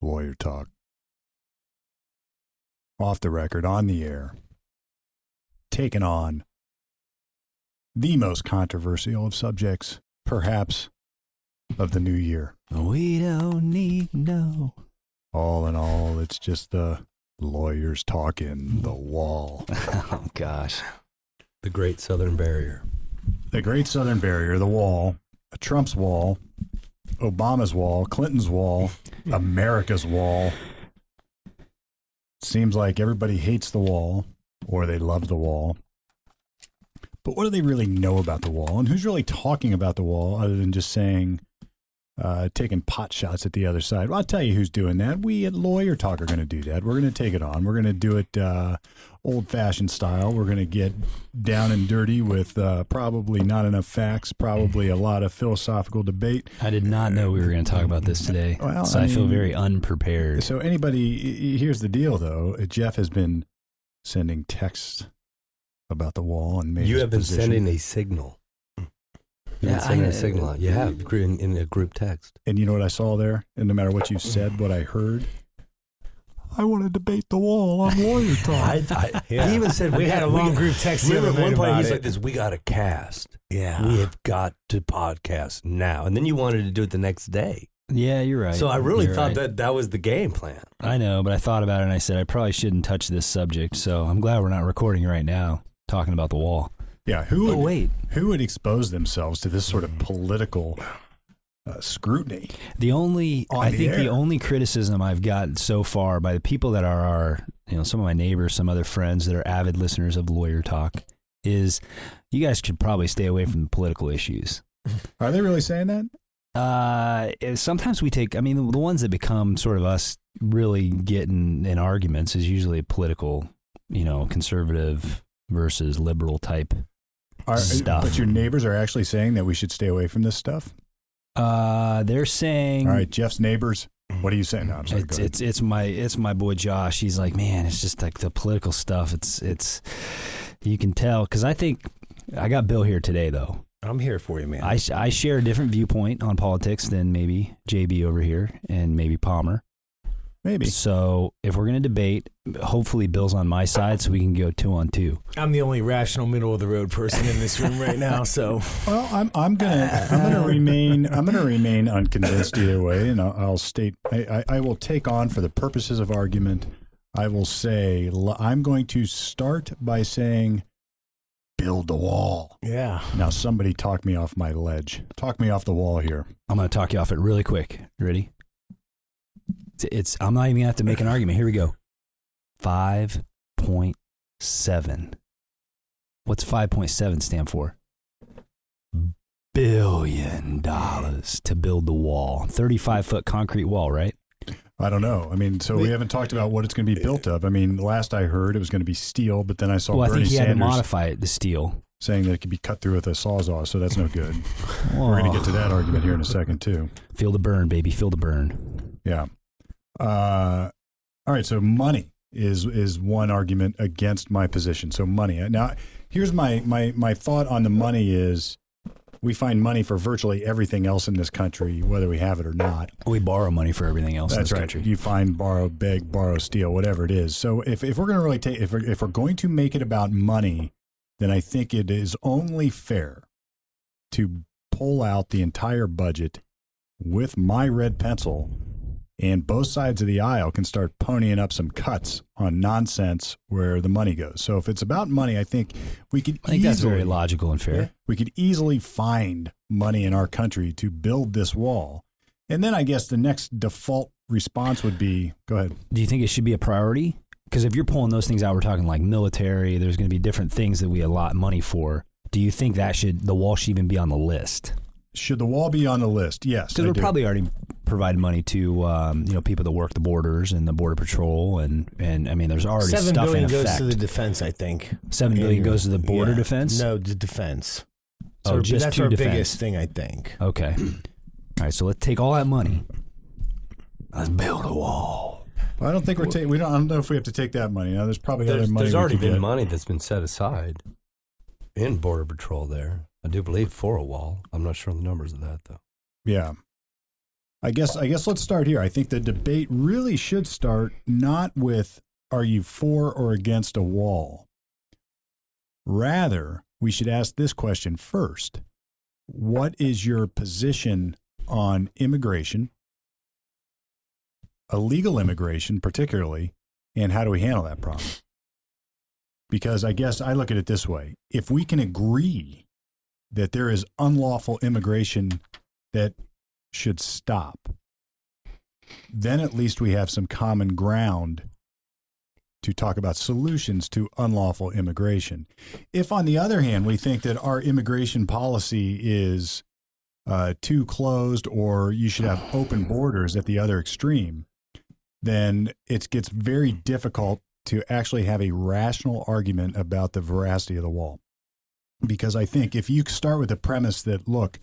lawyer talk. Off the record, on the air, taken on the most controversial of subjects, perhaps, of the new year. We don't need no. All in all, it's just the lawyers talking the wall. Oh gosh. The Great Southern Barrier. The Great Southern Barrier, the wall, Trump's wall, Obama's wall, Clinton's wall, America's wall. Seems like everybody hates the wall or they love the wall. But what do they really know about the wall? And who's really talking about the wall other than just saying, uh, taking pot shots at the other side? Well, I'll tell you who's doing that. We at Lawyer Talk are going to do that. We're going to take it on. We're going to do it uh, old fashioned style. We're going to get down and dirty with uh, probably not enough facts, probably a lot of philosophical debate. I did not know we were going to talk about this today. Well, so I I, feel very unprepared. So anybody, here's the deal though. Jeff has been sending texts about the wall and made You have been position. sending a signal. You've Yeah, been sending I- a signal. out. You have gr- in, in a group text. And you know what I saw there? And no matter what you said, what I heard, I want to debate the wall on lawyer talk. I, I, Yeah. He even said We had a long got- group text the Remember at one point he's it. like this. We got to cast. Yeah. We have got to podcast now. And then you wanted to do it the next day. yeah, you're right. So I really You're thought right. that that was the game plan. I know, but I thought about it and I said I probably shouldn't touch this subject. So I'm glad we're not recording right now talking about the wall. Yeah, who would Oh wait, who would expose themselves to this sort of political uh, scrutiny? the only On I the think the only criticism I've gotten so far by the people that are our you know some of my neighbors, some other friends that are avid listeners of Lawyer Talk is you guys should probably stay away from the political issues. Are they really saying that? Uh, sometimes we take. I mean, the, the ones that become sort of us really getting in arguments is usually a political, you know, conservative versus liberal type. Are, Stuff. But your neighbors are actually saying that we should stay away from this stuff. Uh, they're saying. All right, Jeff's neighbors. What are you saying? No, I'm sorry. It's, it's it's my it's my boy Josh. He's like, man, it's just like the political stuff. It's it's you can tell because I think I got Bill here today though. I'm here for you, man. I I share a different viewpoint on politics than maybe JB over here and maybe Palmer. Maybe. So if we're gonna debate, hopefully Bill's on my side, so we can go two on two. I'm the only rational middle of the road person in this room right now, so Well, I'm I'm gonna I'm gonna remain I'm gonna remain unconvinced either way, and I'll, I'll state I, I, I will take on for the purposes of argument. I will say I'm going to start by saying, build the wall. yeah. Now somebody talk me off my ledge. Talk me off the wall here. I'm gonna talk you off it really quick. You ready? It's, it's I'm not even gonna have to make an argument. Here we go. Five point seven. What's five point seven stand for? Billion dollars to build the wall. Thirty-five foot concrete wall, right? I don't know. I mean, so we haven't talked about what it's going to be built of. I mean, last I heard it was going to be steel, but then I saw well, I Bernie think he had to Sanders modify it to steel. saying that it could be cut through with a sawzall, so that's no good. We're going to get to that argument here in a second too. Feel the burn, baby. Feel the burn. Yeah. Uh, all right. So money is is one argument against my position. So money. Now, here's my my my thought on the money is we find money for virtually everything else in this country, whether we have it or not. We borrow money for everything else in That's this right. country. You find, borrow, beg, borrow, steal, whatever it is. So if, if we're going to really take, if we're, if we're going to make it about money, then I think it is only fair to pull out the entire budget with my red pencil and both sides of the aisle can start ponying up some cuts on nonsense where the money goes. So if it's about money, I think we could I think that's very logical and fair. we could easily find money in our country to build this wall. And then I guess the next default response would be go ahead. Do you think it should be a priority? Because if you're pulling those things out, we're talking like military. There's going to be different things that we allot money for. Do you think that should the wall should even be on the list? Should the wall be on the list? Yes. Because we're do. probably already providing money to um, you know people that work the borders and the border patrol and and I mean there's already Seven stuff billion in goes effect. to the defense, I think. Seven billion Andrew. goes to the border Yeah. defense. No, the defense. Oh, just that's to our defense. biggest thing, I think. Okay. All right. So let's take all that money. Let's build a wall. Well, I don't think we're taking. We don't. I don't know if we have to take that money. Now, there's probably There's, other money. there's already been get. money that's been set aside in Border Patrol there. I do believe for a wall. I'm not sure on the numbers of that, though. Yeah. I guess I guess let's start here. I think the debate really should start not with are you for or against a wall. Rather, we should ask this question first. What is your position on immigration, illegal immigration particularly, and how do we handle that problem? Because I guess I look at it this way. If we can agree that there is unlawful immigration that should stop, then at least we have some common ground to talk about solutions to unlawful immigration. If, on the other hand, we think that our immigration policy is uh, too closed or you should have open borders at the other extreme, then it gets very difficult to actually have a rational argument about the veracity of the wall. Because I think if you start with the premise that, look,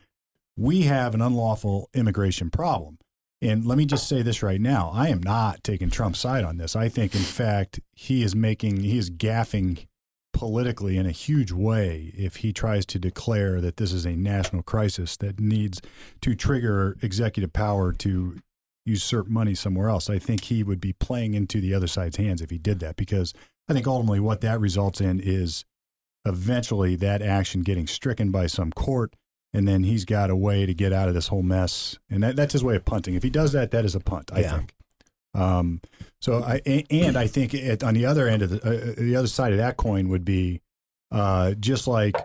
we have an unlawful immigration problem. And let me just say this right now I am not taking Trump's side on this. I think, in fact, he is making, he is gaffing politically in a huge way if he tries to declare that this is a national crisis that needs to trigger executive power to usurp money somewhere else. I think he would be playing into the other side's hands if he did that because I think ultimately what that results in is eventually that action getting stricken by some court and then he's got a way to get out of this whole mess. And that, that's his way of punting. If he does that, that is a punt, I Yeah. think. Um, so I and I think it, on the other end of the uh, the other side of that coin would be uh, just like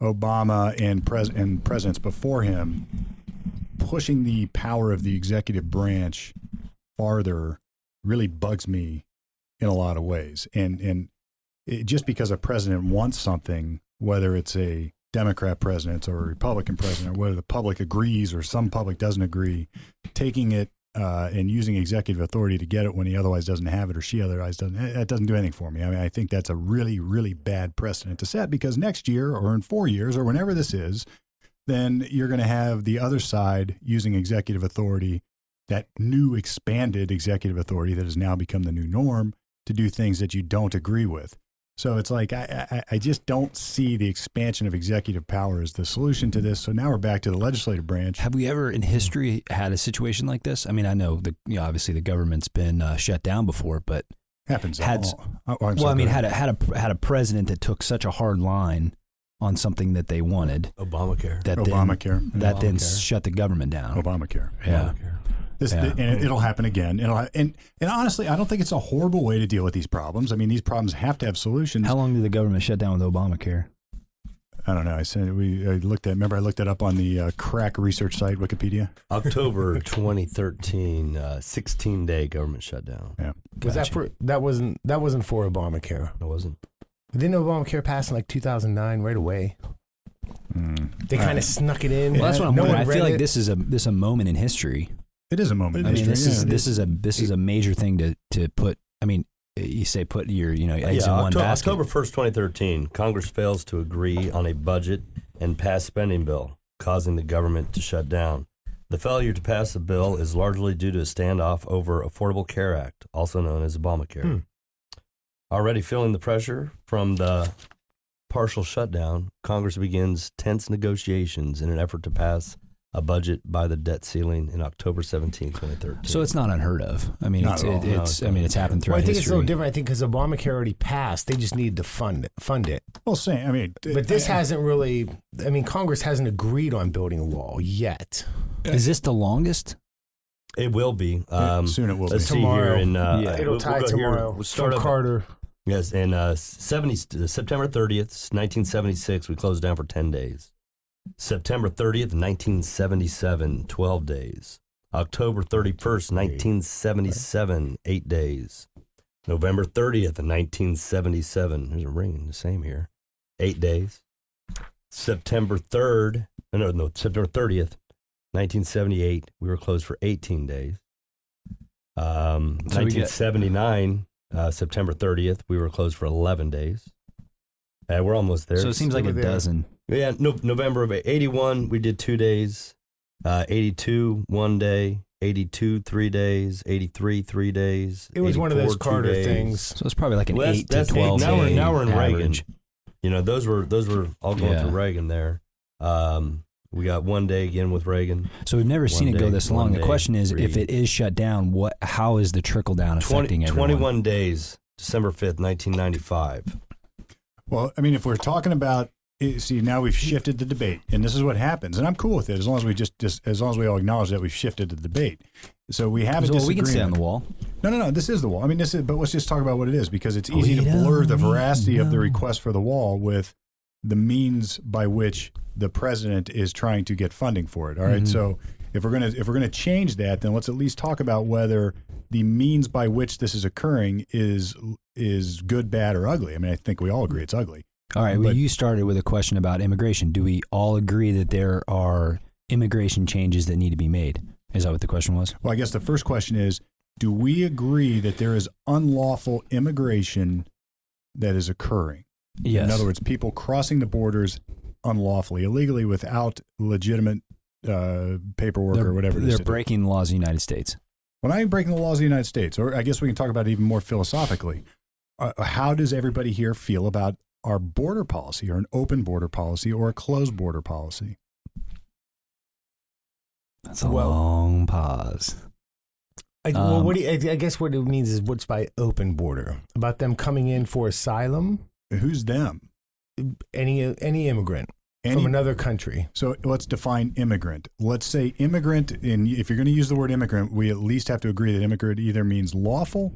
Obama and pres and presidents before him pushing the power of the executive branch farther really bugs me in a lot of ways. And and it, just because a president wants something, whether it's a Democrat president or a Republican president, whether the public agrees or some public doesn't agree, taking it uh, and using executive authority to get it when he otherwise doesn't have it or she otherwise doesn't, that doesn't do anything for me. I mean, I think that's a really, really bad precedent to set because next year or in four years or whenever this is, then you're going to have the other side using executive authority, that new expanded executive authority that has now become the new norm to do things that you don't agree with. So it's like I, I, I just don't see the expansion of executive power as the solution to this. So now we're back to the legislative branch. Have we ever in history had a situation like this? I mean, I know the you know, obviously the government's been uh, shut down before, but Happens. Had- all, oh, I'm well, sorry, I mean, had a had a had a president that took such a hard line on something that they wanted Obamacare. that then Obamacare. that then shut the government down. Obamacare. Yeah. Obamacare. This, Yeah. and it, it'll happen again. It'll ha- and and honestly, I don't think it's a horrible way to deal with these problems. I mean, these problems have to have solutions. How long did the government shut down with Obamacare? I don't know. I said we I looked at. Remember, I looked that up on the uh, crack research site, Wikipedia. October 2013, uh, 16 day government shutdown. Yeah. Was that for that wasn't that wasn't for Obamacare? It wasn't. Didn't Obamacare pass in like 2009 right away? Mm. They kind of snuck it in. Well, that's what I'm no wondering. I feel like it. this is a this is a moment in history. It is a moment. I mean, history, this is yeah. this is a this is a major thing to to put. I mean, you say put your you know eggs yeah, in one October, basket. October 1st, 2013, Congress fails to agree on a budget and pass spending bill, causing the government to shut down. The failure to pass the bill is largely due to a standoff over Affordable Care Act, also known as Obamacare. Hmm. Already feeling the pressure from the partial shutdown, Congress begins tense negotiations in an effort to pass a budget by the debt ceiling in October 17, 2013. So it's not unheard of. I mean, Not it's at all. it, it's it's I mean, it's happened Well, throughout I think it's a little different. I think because Obamacare already passed, they just needed to fund it, fund it. well, same. I mean, But this I- hasn't really. I mean, Congress hasn't agreed on building a wall yet. Is this the longest? it will be. Um, soon it will let's be. see Tomorrow. here. In, uh, Yeah. It'll we'll- tie we'll go here. tomorrow. We'll start from up- Carter. Yes, in uh, 70, uh, September 30th, 1976, we closed down for 10 days. September 30th, 1977, 12 days. October 31st, 1977, 8 days. November 30th, 1977, there's a ring, the same here, 8 days. September 3rd, no, no, September 30th, 1978, we were closed for 18 days. Um, So we get- 1979, uh, September 30th, we were closed for 11 days. Uh, we're almost there. So it seems like a there. dozen. Yeah, no, November of 81, we did two days. Uh, 82, one day. 82, three days. 83, three days. It was one of those Carter days. things. So it's probably like an Well, that's- eight to that's eight. twelve. Now we're- now we're in Reagan. You know, those were those were all going Yeah. through Reagan there. Um, We got one day again with Reagan. So we've never seen One it go this one long. The question is, if it is shut down, what? How is the trickle down 20, affecting everyone? 21 days, December 5th, 1995. Well, I mean, if we're talking about see now we've shifted the debate, and this is what happens, and I'm cool with it as long as we just, just as long as we all acknowledge that we've shifted the debate. So we have a So, we disagreement. can stay on the wall. No, no, no. This is the wall. I mean, this is. But let's just talk about what it is because it's We easy to blur the veracity of the request for the wall with the means by which the president is trying to get funding for it. All right? Mhm. So if we're gonna if we're gonna change that, then let's at least talk about whether the means by which this is occurring is is good, bad, or ugly. I mean, I think we all agree it's ugly. All right. Well, But- you started with a question about immigration. Do we all agree that there are immigration changes that need to be made? Is that what the question was? Well, I guess the first question is: Do we agree that there is unlawful immigration that is occurring? Yes. In other words, people crossing the borders unlawfully, illegally, without legitimate uh, paperwork they're, or whatever. they're breaking the laws of the United States. Well, not even breaking the laws of the United States, or I guess we can talk about it even more philosophically. Uh, how does everybody here feel about our border policy, or an open border policy, or a closed border policy? That's a Well- long pause. I, well, Um, what do you, I I guess what it means is what's by open border about them coming in for asylum. Who's them? Any any immigrant Any, from another country. So let's define immigrant. Let's say immigrant, and if you're going to use the word immigrant, we at least have to agree that immigrant either means lawful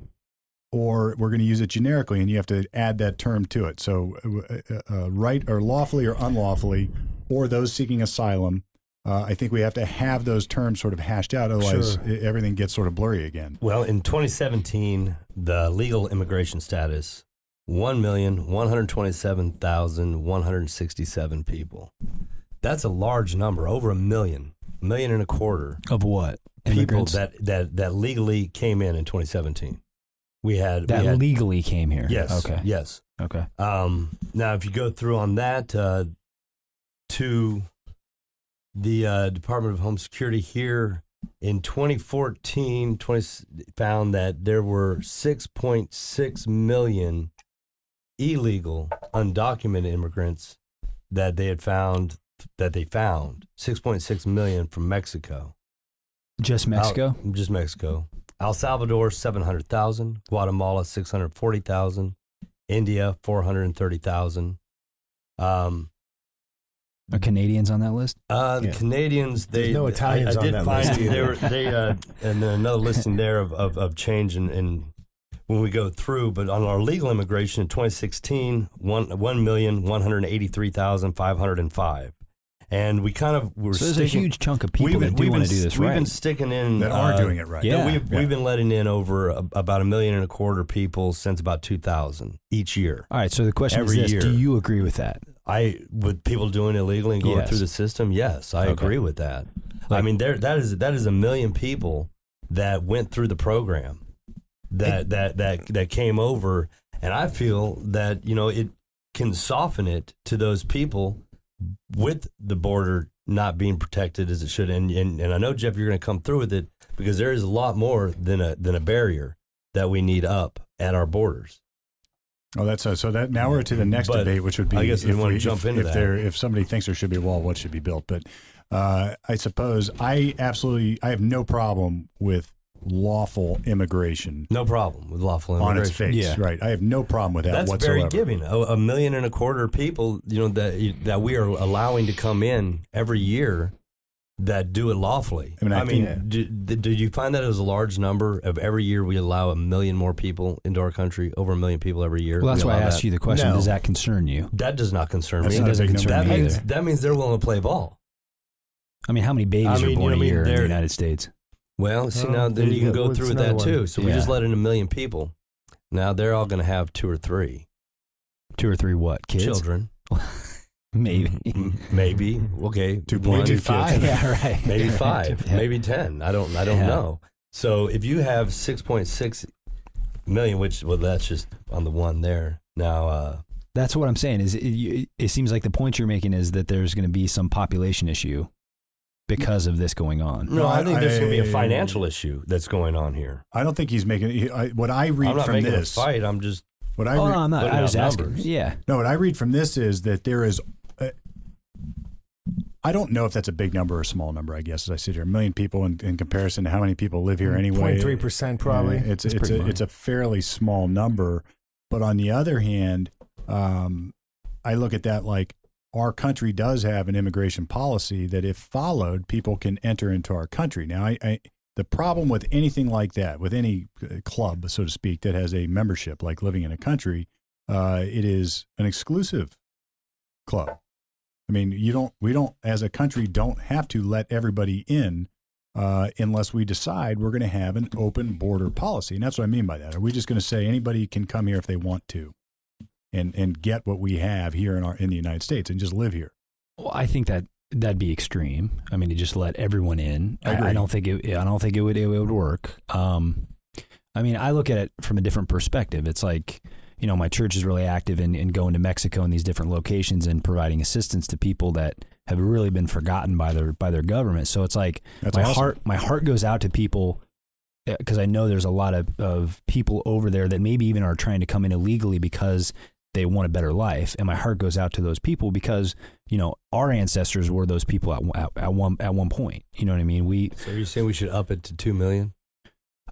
or we're going to use it generically, and you have to add that term to it. So, uh, uh, right or lawfully or unlawfully, or those seeking asylum. Uh, I think we have to have those terms sort of hashed out, otherwise Sure. everything gets sort of blurry again. Well, in 2017, the legal immigration status 1,127,167 people. That's a large number, over a million, a million and a quarter Of what? people Immigrants that, that, that legally came in in 2017. We had, that we had legally came here. yes, Okay. yes. Okay. Um, now, if you go through on that uh, to the uh, Department of Home Security here in 2014, 20, found that there were 6.6 million illegal, undocumented immigrants that they had found that they found 6.6 million from Mexico. Just Mexico. Al- just Mexico. El Salvador, 700,000. Guatemala, 640,000. India, 430,000. Um, Are Canadians on that list? uh, the Yeah. Canadians, they. There's no Italians I, I on did that find list they were, they, uh, and then another listing there of, of, of change in, in when we go through. But on our legal immigration in 2016, one, 1,183,505. And we kind of were So there's a huge chunk of people we've been- that do we've want to do this We've right. been sticking in That are uh, doing it right. Yeah. we've, Yeah. we've been letting in over a, about a million and a quarter people since about 2000 each year. All right. So the question Every is this: Do you agree with that? I with people doing illegally and going Yes. through the system, yes, I Okay. agree with that. I mean, there that is that is a million people that went through the program that that that that came over, and I feel that you know it can soften it to those people with the border not being protected as it should. And and, and I know Jeff, you're going to come through with it because there is a lot more than a than a barrier that we need up at our borders. Oh, that's so. So that now we're to the next But debate, which would be I guess we if wanna jump if, into if that. there if somebody thinks there should be a wall, what should be built? But uh, I suppose I absolutely I have no problem with lawful immigration No problem with lawful immigration. on its face. Yeah. Right, I have no problem with that That's whatsoever. very giving. A, a million and a quarter people, you know, that that we are allowing to come in every year that do it lawfully. I mean, I mean, think- do, do you find that as a large number of every year we allow a million more people into our country, over a million people every year? Well, that's We why I allow asked that? you the question. No. Does that concern you? That does not concern That's me. not a doesn't big concern that me means either. that means they're willing to play ball. I mean, how many babies I mean, are born you know, I a mean, year in the United States? Well, see Oh, now then you you can go. go through that too. one? So we just let in a million people. Now they're all going to have two or three Two or three what? Kids? children. Maybe. Maybe okay, Two point two Five. yeah, right. maybe five, Yeah. maybe ten. I don't. I don't Yeah. know. So if you have six point six million, which well, that's just on the one there. Now, uh, That's what I'm saying. Is it, it seems like the point you're making is that there's going to be some population issue because of this going on. no, No, I think there's going to be a financial issue that's going on here. I don't think he's making. He, I, what I read I'm not from making this, a fight. I'm just what I oh, read, no, I'm not. I was asking. numbers. Yeah. No, what I read from this is that there is. Uh, I don't know if that's a big number or a small number. I guess as I sit here, a million people in, in comparison to how many people live here anyway. 0.3% probably. Yeah, it's That's it's a, minor. it's a fairly small number, but on the other hand, um, I look at that like our country does have an immigration policy that, if followed, people can enter into our country. Now, I, I the problem with anything like that, with any uh, club, so to speak, that has a membership like living in a country, uh, it is an exclusive club. I mean, you don't, we don't, as a country, don't have to let everybody in uh, unless we decide we're going to have an open border policy. And that's what I mean by that. Are we just going to say anybody can come here if they want to and, and get what we have here in, our, in the United States and just live here? Well, I think that that'd be extreme. I mean, to just let everyone in. I I. Don't think it. I don't think it would. It would work. Um, I mean, I look at it from a different perspective. It's like, you know, my church is really active in, in going to Mexico and these different locations and providing assistance to people that have really been forgotten by their by their government. So it's like That's my awesome. heart my heart goes out to people because I know there's a lot of, of people over there that maybe even are trying to come in illegally because they want a better life, and my heart goes out to those people because you know our ancestors were those people at, at, at one at one point. You know what I mean? We So you're saying we should up it to two million?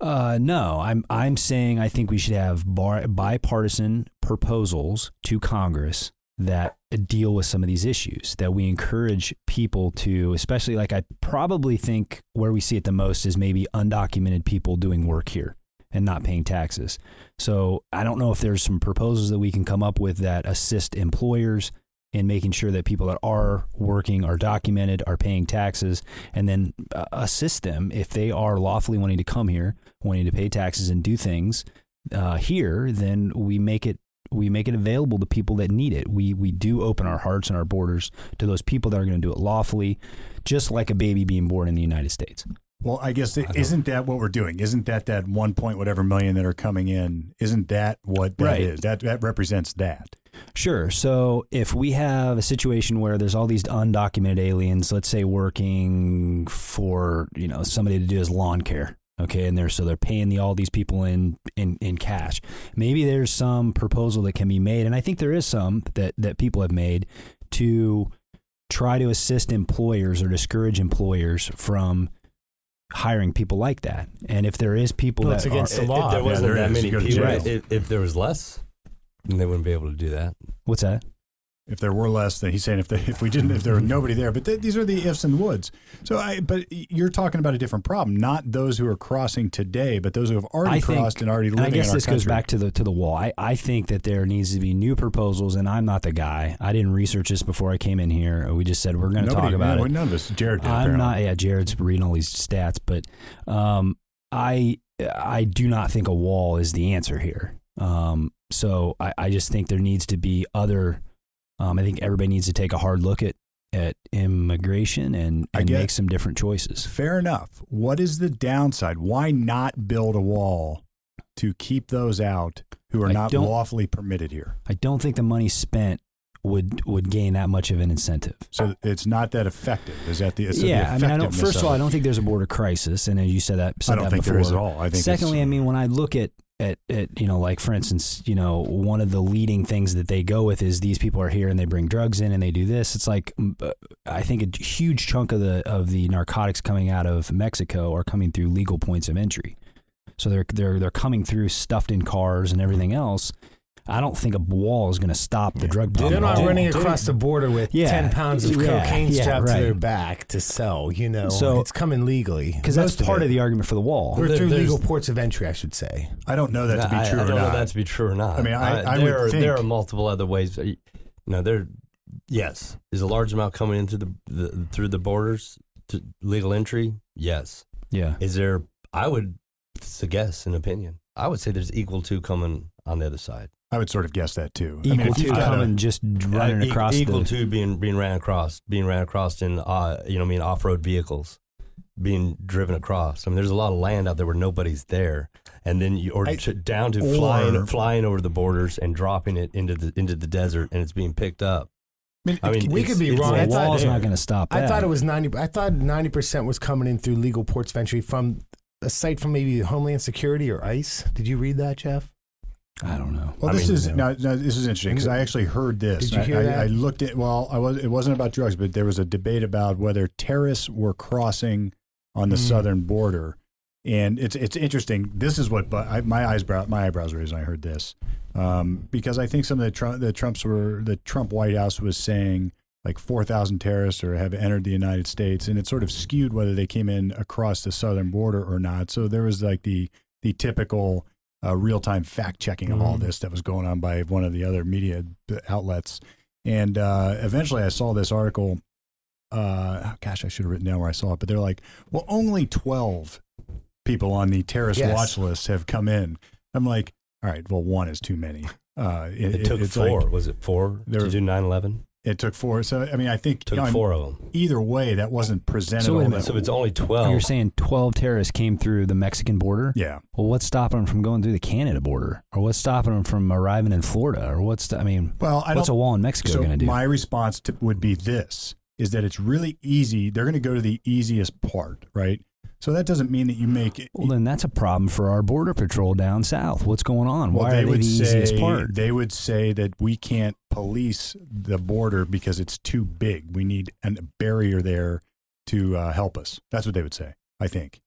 uh, no, I'm I'm saying I think we should have bar, bipartisan proposals to Congress that deal with some of these issues. That we encourage people to, especially like I probably think where we see it the most is maybe undocumented people doing work here and not paying taxes. So I don't know if there's some proposals that we can come up with that assist employers in making sure that people that are working are documented, are paying taxes, and then uh, assist them if they are lawfully wanting to come here, wanting to pay taxes and do things uh, here. Then we make it we make it available to people that need it. We we do open our hearts and our borders to those people that are going to do it lawfully, just like a baby being born in the United States. Well, I guess is isn't that what we're doing? Isn't that that one point whatever million that are coming in? Isn't that what that is? Right. That that represents that. Sure. So if we have a situation where there's all these undocumented aliens, let's say working for you know somebody to do his lawn care, okay, and they're so they're paying the all these people in in in cash. Maybe there's some proposal that can be made, and I think there is some that that people have made to try to assist employers or discourage employers from hiring people like that. And if there is people Well, that it's against are, the law. If there wasn't there that is. many You go to people, jail. if, if there was less, then they wouldn't be able to do that. what's that? If there were less, then he's saying if they, if we didn't, if there were nobody there. But th- these are the ifs and woods. So, I but you're talking about a different problem, not those who are crossing today, but those who have already I think- crossed and already And living I guess in our this goes back to the to the wall. I, I think that there needs to be new proposals, and I'm not the guy. I didn't research this before I came in here. We just said we're going to talk about yeah, it. None of us. Jared did. I'm apparently. not. Yeah, Jared's reading all these stats, but um, I I do not think a wall is the answer here. Um, so I, I just think there needs to be other. Um, I think everybody needs to take a hard look at at immigration and, and make some different choices. Fair enough. What is the downside? Why not build a wall to keep those out who are I not lawfully permitted here? I don't think the money spent would would gain that much of an incentive. So it's not that effective. Is that the? so the yeah, I mean, I don't. First of all. I don't think there's a border crisis, and as you said that, said I don't that think before. there is at all. I think. Secondly, I mean, when I look at, at at you know, like for instance, you know, one of the leading things that they go with is these people are here and they bring drugs in and they do this. It's like uh, I think a huge chunk of the of the narcotics coming out of Mexico are coming through legal points of entry. So they're they're they're coming through stuffed in cars and everything else. I don't think a wall is going to stop the drug They're not at all. running across the border with Yeah. 10 pounds of Yeah, cocaine yeah, strapped right. to their back to sell, you know. So- it's coming legally. because that's Most part it. of the argument for the wall. Or There- through there's- legal ports of entry, I should say. I don't know that to be I, true I or don't know not. that to be true or not. I mean, I- uh, I there, would are, think- there are multiple other ways. Uh, you know, there. Yes, is a large amount coming in through the, the through the borders to legal entry. Yes, yeah. is there? I would it's a guess, an opinion. I would say there's equal to coming on the other side. I would sort of guess that too. I Equal mean, if to you've coming just running Uh, across equal the, to being being ran across, being ran across in uh, you know, I mean, off road vehicles being driven across. I mean, there's a lot of land out there where nobody's there, and then you or I- to, down to or- flying flying over the borders and dropping it into the into the desert, and it's being picked up. I mean, I mean, We could be it's wrong. The wall's not going to stop that. I thought it was 90 I thought 90% was coming in through legal ports of entry from a site from maybe Homeland Security or ICE. Did you read that, Jeff? I don't know. Well, I this mean, is you now, now this is interesting because I actually heard this. Did you I, hear I, that? I looked at well, I was it wasn't about drugs, but there was a debate about whether terrorists were crossing on the Mm. southern border, and it's it's interesting. This is what but I, my eyes brow, my eyebrows raised when I heard this um, because I think some of the Trump the Trumps were the Trump White House was saying like four thousand terrorists or have entered the United States, and it sort of skewed whether they came in across the southern border or not. So there was like the the typical uh, real time fact checking of all Mhm. this that was going on by one of the other media outlets. And uh, eventually I saw this article. Uh, gosh, I should have written down where I saw it, but they're like, well, only 12 people on the terrorist Yes. watch list have come in. I'm like, all right, well, one is too many. Uh, it, It, took it's four. like- was it four There to were- do 9/11? It took four. So, I mean, I think Took you know, four of them. either way, that wasn't presented. So wait a minute. So it's only twelve. You're saying 12 terrorists came through the Mexican border? yeah. Well, what's stopping them from going through the Canada border? Or what's stopping them from arriving in Florida? Or what's, I mean, Well, I what's a wall in Mexico So going to do? my response to, would be this: is that it's really easy. They're going to go to the easiest part, right? So that doesn't mean that you make it. well, then that's a problem for our border patrol down south. What's going on? Well, Why they are they would the easiest say part? they would say that we can't police the border because it's too big. We need a barrier there to uh, help us. That's what they would say. I think.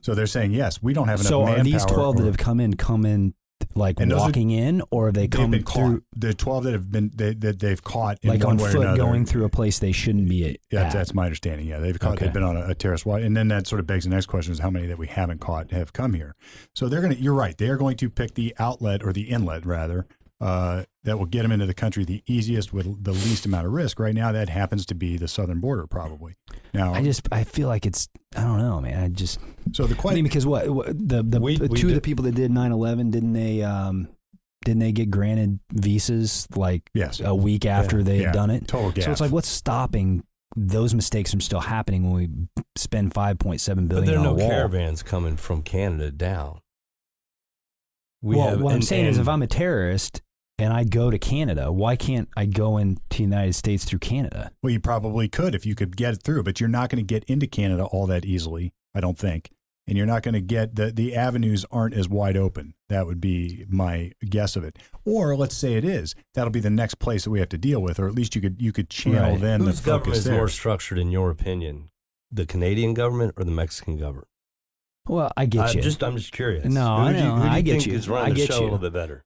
So they're saying yes, we don't have enough So are these 12 that have come in, come in like And those are- walking in, or have they come through caught. The twelve that have been they, that they've caught in like one on way or foot another. going through a place they shouldn't be at? Yeah, that's, that's my understanding. Yeah, they've caught. Okay. They've been on a, a terrorist watch, and then that sort of begs the next question: is how many that we haven't caught have come here? So they're going to. You're right. They are going to pick the outlet or the inlet rather uh, that will get them into the country the easiest with the least amount of risk. Right now, that happens to be the southern border, probably. Now, I just I feel like it's I don't know, man. I just so the I question. mean because what, what the the, We- the we two of the people that did 9/11 didn't they um didn't they get granted visas like yes, a week after they Yeah. had done it? total gap. So it's like what's stopping those mistakes from still happening when we spend five point seven billion. But there are on no wall? caravans coming from Canada down. We well, have- what I'm saying is, if I'm a terrorist and I go to Canada, why can't I go into the United States through Canada? well, you probably could if you could get it through, but you're not going to get into Canada all that easily. I don't think. And you're not going to get the the avenues aren't as wide open. That would be my guess of it. Or let's say it is. That'll be the next place that we have to deal with, or at least you could you could channel Right. then whose the government focus is there. more structured, in your opinion? The Canadian government or the Mexican government? Well, I get I'm you, just, I'm just curious. No, who I do you, know. Who do you I get think you. is I running the get show you. a little bit better?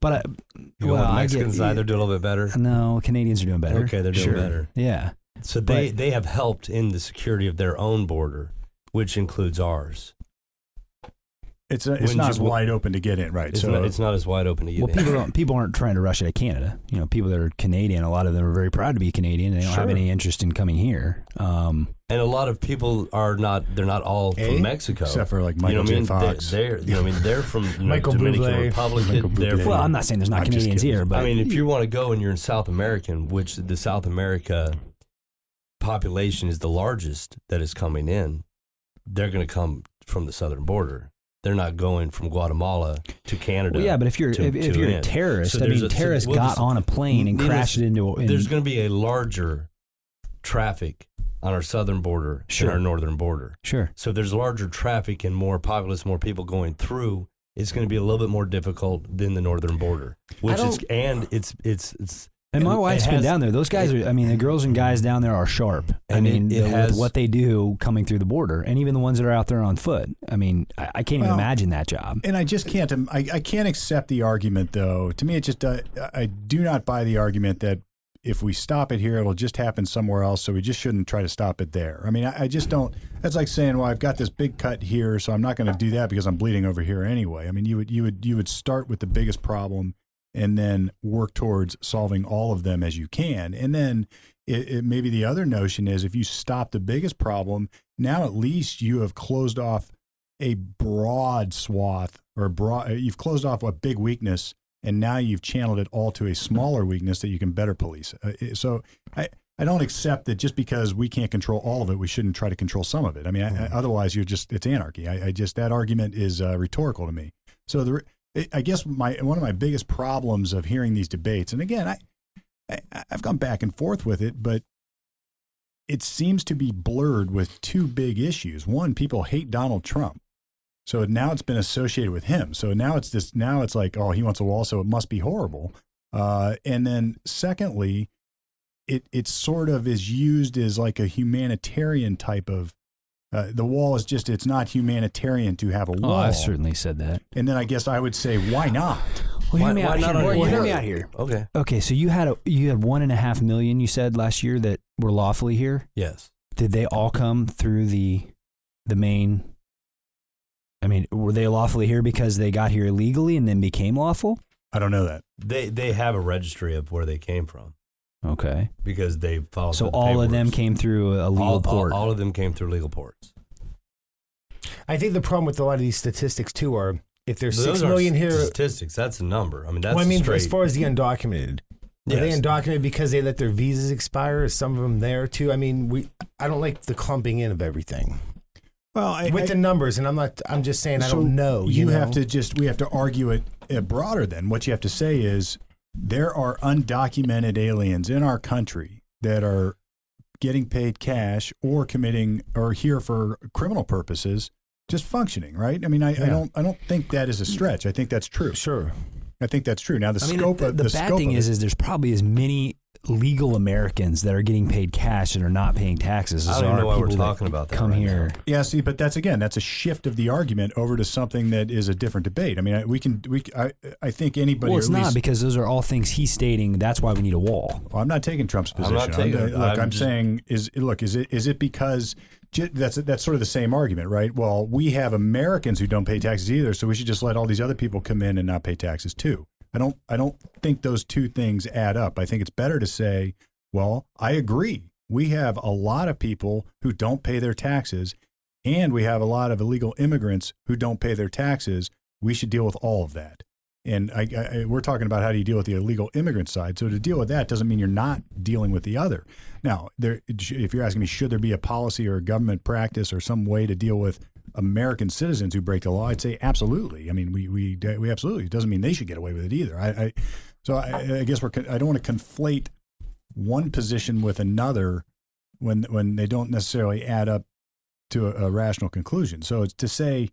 But I, You well, want the I get- Mexicans either do a little bit better? No, Canadians are doing better. Okay, they're doing Sure. better. Yeah, So they, But- they have helped in the security of their own border, which includes ours. It's a, it's Wouldn't you- as wide open to get in, right? It's, so not, it's not as wide open to get well, in. people don't, people aren't trying to rush out of Canada. You know, people that are Canadian, a lot of them are very proud to be Canadian. They don't have any interest in coming here. Um, and a lot of people are not. They're not all Eh? from Mexico. except for like you Michael know what I J. mean? Fox. They, are you know, I mean, they're from you know, Michael Dominican Bublé. Republic. Michael Bublé. from, well, I'm not saying there's not I'm Canadians here, but I mean, if you want to go and you're in South American, which the South America population is the largest that is coming in, they're going to come from the southern border. They're not going from Guatemala to Canada. well, yeah, but if you're to- if, if to you're a terrorist, So I mean, a- terrorists well, got on a plane and crashed it into. In, there's going to be a larger traffic on our southern border Sure. than our northern border. sure. So if there's larger traffic and more populace, more people going through. It's going to be a little bit more difficult than the northern border, which is and it's it's it's And my It wife's been down there. Those guys are. I mean, the girls and guys down there are sharp. I And it- mean, it the- has- with what they do coming through the border, and even the ones that are out there on foot. I mean, I, I can't even imagine that job. And I just can't. um, I, I can't accept the argument, though. To me, it just. Uh, I do not buy the argument that if we stop it here, it'll just happen somewhere else. So we just shouldn't try to stop it there. I mean, I, I just don't. That's like saying, well, I've got this big cut here, so I'm not going to do that because I'm bleeding over here anyway. I mean, you would you would you would start with the biggest problem and then work towards solving all of them as you can, and then. It, it, maybe the other notion is if you stop the biggest problem, now at least you have closed off a broad swath or broad you've closed off a big weakness and now you've channeled it all to a smaller weakness that you can better police. Uh, so i i don't accept that just because we can't control all of it we shouldn't try to control some of it. I mean I, I, otherwise you're just it's anarchy. I, I just that argument is uh, rhetorical to me. So the i guess my one of my biggest problems of hearing these debates and again i, I i've gone back and forth with it but it seems to be blurred with two big issues. One, people hate Donald Trump. So now it's been associated with him. So now it's this. Now it's like, oh, he wants a wall, so it must be horrible. Uh, and then secondly, it it sort of is used as like a humanitarian type of. Uh, the wall is just it's not humanitarian to have a Oh, wall. I've certainly said that. and then I guess I would say, why not? Well, Why- hear me why out not here. Well, hear me out here. Okay. Okay, so you had a, you had one and a half million. You said last year that were lawfully here. Yes. Did they all come through the the main? I mean, were they lawfully here because they got here illegally and then became lawful? I don't know that. They they have a registry of where they came from Okay, because they followed. so the all of them came through a legal all, all- port. All, of them came through legal ports. I think the problem with a lot of these statistics too are if there's Those six aren't here. statistics. That's a number. I mean, that's well, I mean, straight. as far as the undocumented, are they undocumented because they let their visas expire? Is some of them there too? I mean, we I don't like the clumping in of everything Well, I, with I- the numbers, and I'm not. I'm just saying I don't know. You, You, know? have to just we have to argue it uh, broader. Then what you have to say is there are undocumented aliens in our country that are getting paid cash or committing or here for criminal purposes, just functioning. Right? I mean, I, I don't I don't think that is a stretch. I think that's true. Sure. I think that's true. Now the I mean, scope the, of the, the, bad thing is, is there's probably as many legal Americans that are getting paid cash and are not paying taxes. I as don't know why we're talking about that Come right here. now. Yeah, see, but that's again, that's a shift of the argument over to something that is a different debate. I mean, I- we can, we, I, I think anybody. Well, it's at not least, because those are all things he's stating. That's why we need a wall. Well, I'm not taking Trump's position. I'm position. not taking I'm, it. look, I'm, I'm just- saying is look is it is it because that's that's sort of the same argument, right? Well, we have Americans who don't pay taxes either, so we should just let all these other people come in and not pay taxes too. I don't I don't think those two things add up. I think it's better to say, well, I agree. We have a lot of people who don't pay their taxes, and we have a lot of illegal immigrants who don't pay their taxes. We should deal with all of that. And I, I, we're talking about how do you deal with the illegal immigrant side. So to deal with that doesn't mean you're not dealing with the other. Now, there, if you're asking me, should there be a policy or a government practice or some way to deal with American citizens who break the law? I'd say absolutely. I mean, we we we absolutely. It doesn't mean they should get away with it either. I, I so I, I guess we're. I don't want to conflate one position with another when when they don't necessarily add up to a, a rational conclusion. So it's to say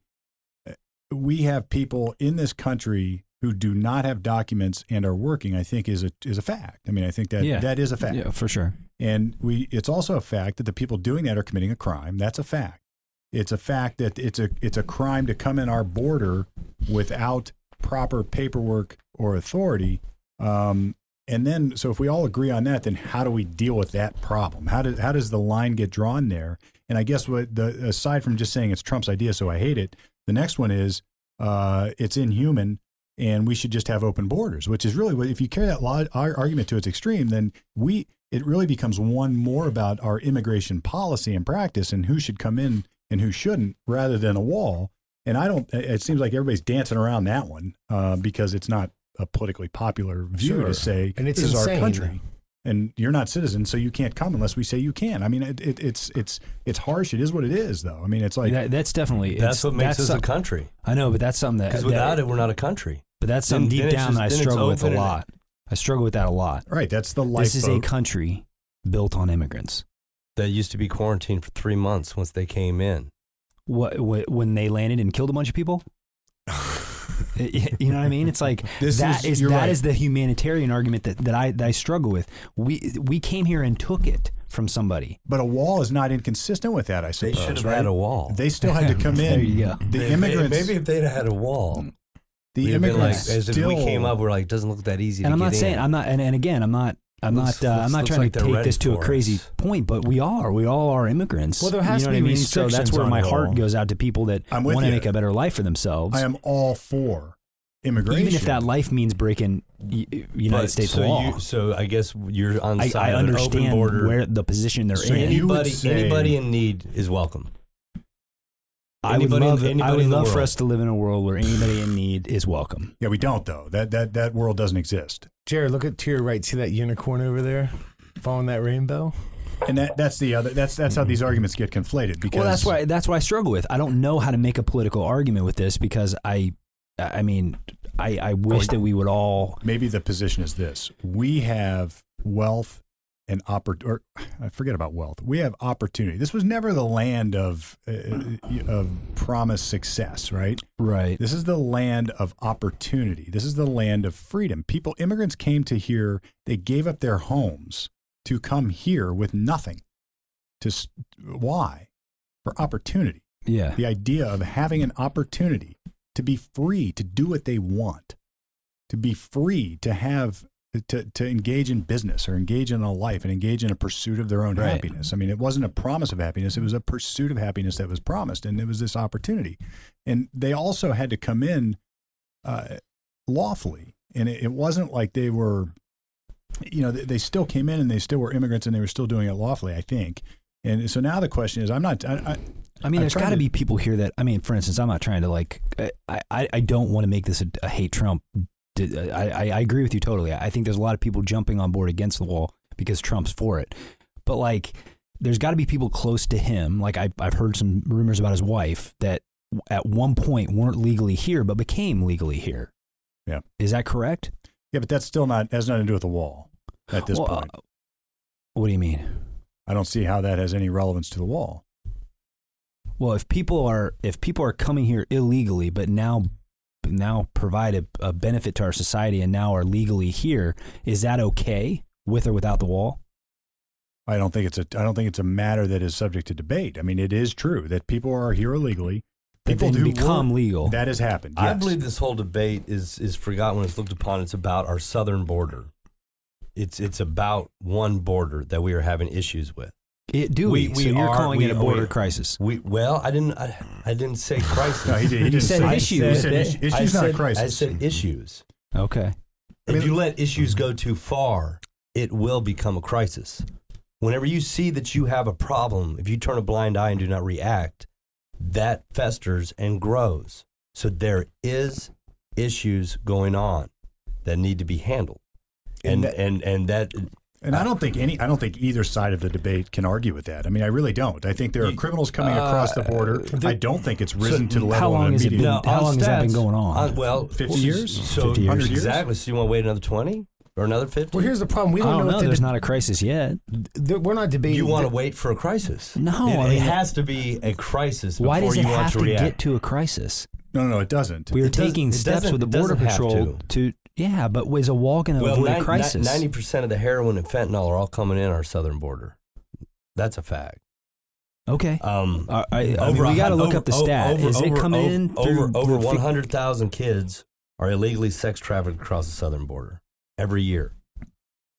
uh, we have people in this country who do not have documents and are working. I think is a is a fact. I mean, I think that Yeah. that is a fact. Yeah, for sure. And we it's also a fact that the people doing that are committing a crime. That's a fact. It's a fact that it's a it's a crime to come in our border without proper paperwork or authority. Um, and then, so if we all agree on that, then how do we deal with that problem? How does how does the line get drawn there? And I guess what the aside from just saying it's Trump's idea, so I hate it. The next one is uh, it's inhuman, and we should just have open borders. Which is really what if you carry that our argument to its extreme, then we it really becomes one more about our immigration policy and practice and who should come in and who shouldn't, rather than a wall. And I don't. It seems like everybody's dancing around that one uh, because it's not a politically popular view Sure. to say And it's this is our country and you're not citizen, so you can't come unless we say you can. I mean, it, it, it's it's it's harsh. It is what it is, though. I mean, it's like that, that's definitely That's it's- what makes that's us a country. I know, but that's something that Because that- without it, we're not a country. But that's something then- deep then down just- that I struggle with a open and- lot. I struggle with that a lot. right. That's the life. This is a country built on immigrants. That used to be quarantined for three months once they came in. What, what when they landed and killed a bunch of people? you know what I mean? It's like This that is- is, you're that right. is the humanitarian argument that, that I that I struggle with. We we came here and took it from somebody. but a wall is not inconsistent with that. I suppose. They suppose. should have right? had a wall. They still had to come in. There you go. The Maybe- immigrants. Maybe if they'd had a wall, the we'd like, immigrants as if we came up, we're like, doesn't look that easy. And to I'm get not saying in. I'm not and, and again I'm not I'm Looks- not uh, I'm not trying like to take this to a crazy us. point, but we are. We all are immigrants. Well, there has you know to what be I mean? So that's where my heart all. goes out to people that want to make a better life for themselves. I am all for immigration. even if that life means breaking United But States so law. You, so I guess you're on I, side I of an open understand border. where the position they're So in. anybody, say- anybody in need is welcome. I would anybody in- love, I would love for us to live in a world where anybody in need is welcome. yeah, we don't though. That that that world doesn't exist. Jared, look at to your right. See that unicorn over there, following that rainbow. And that that's the other. That's that's how these arguments get conflated. Because Well, that's why that's why I struggle with. I don't know how to make a political argument with this because I, I mean, I, I wish Oh, that we would all. maybe the position is this: we have wealth an or I forget about wealth. We have opportunity. This was never the land of uh, of promised success, right? Right. This is the land of opportunity. This is the land of freedom. People, immigrants came to here. They gave up their homes to come here with nothing. To s- why? For opportunity. Yeah. The idea of having an opportunity to be free to do what they want, to be free to have to, to engage in business or engage in a life and engage in a pursuit of their own Right. happiness. I mean, it wasn't a promise of happiness, it was a pursuit of happiness that was promised, and it was this opportunity. And they also had to come in uh, lawfully. And it, it wasn't like they were, you know, they, they still came in and they still were immigrants and they were still doing it lawfully, I think. And so now the question is, I'm not, I, I, I mean, I'm there's got to to- be people here that I mean, for instance, I'm not trying to like, I I, I don't want to make this a, a hate Trump. I, I agree with you totally. I think there's a lot of people jumping on board against the wall because Trump's for it, but like, there's got to be people close to him. Like I I've heard some rumors about his wife that at one point weren't legally here but became legally here. Yeah. is that correct? yeah, but that's still not, has nothing to do with the wall at this Well, point. uh, what do you mean? I don't see how that has any relevance to the wall. Well, if people are if people are coming here illegally, but now now provide a, a benefit to our society and now are legally here, is that okay with or without the wall? I don't think it's a I don't think it's a matter that is subject to debate. I mean, it is true that people are here illegally. That People then who become were- legal. That has happened. I believe this whole debate is is forgotten when it's looked upon. It's about our southern border. It's it's about one border that we are having issues with. It, do we- we? we so you're are- calling we- it a border we- crisis. We well, I didn't I, I didn't say crisis. No, he, did, he You said say issues. Said That- issue- I issues, not said, crisis. I said issues. Okay. I mean- if you let issues go too far, it will become a crisis. Whenever you see that you have a problem, if you turn a blind eye and do not react, that festers and grows. So there is issues going on that need to be handled. And And that- and and that and I don't think any. I don't think either side of the debate can argue with that. I mean, I really don't. I think there are criminals coming across the border. the- I don't think it's risen to the how level long of has it immediate. been- how on long has that been going on? uh, well, 50 years? So 50 years. exactly. So you want to wait another twenty or another fifty? Well, here's the problem. We don't, don't know, know. There's the, not a crisis yet. the, we're not debating. you want to the- wait for a crisis? No, it, I it mean- has to be a crisis Why before does it you want have to to react. get to a crisis? No, no, no, it doesn't. We are It taking steps with the border doesn't have patrol to. Yeah, but is a wall going to well, avoid a nine- crisis? ninety percent of the heroin and fentanyl are all coming in our southern border. That's a fact. okay. Um, Uh, I, I mean, we a got to look over- up the o- stat. over- is it coming over- in over through over the one hundred thousand kids are illegally sex trafficked across the southern border every year?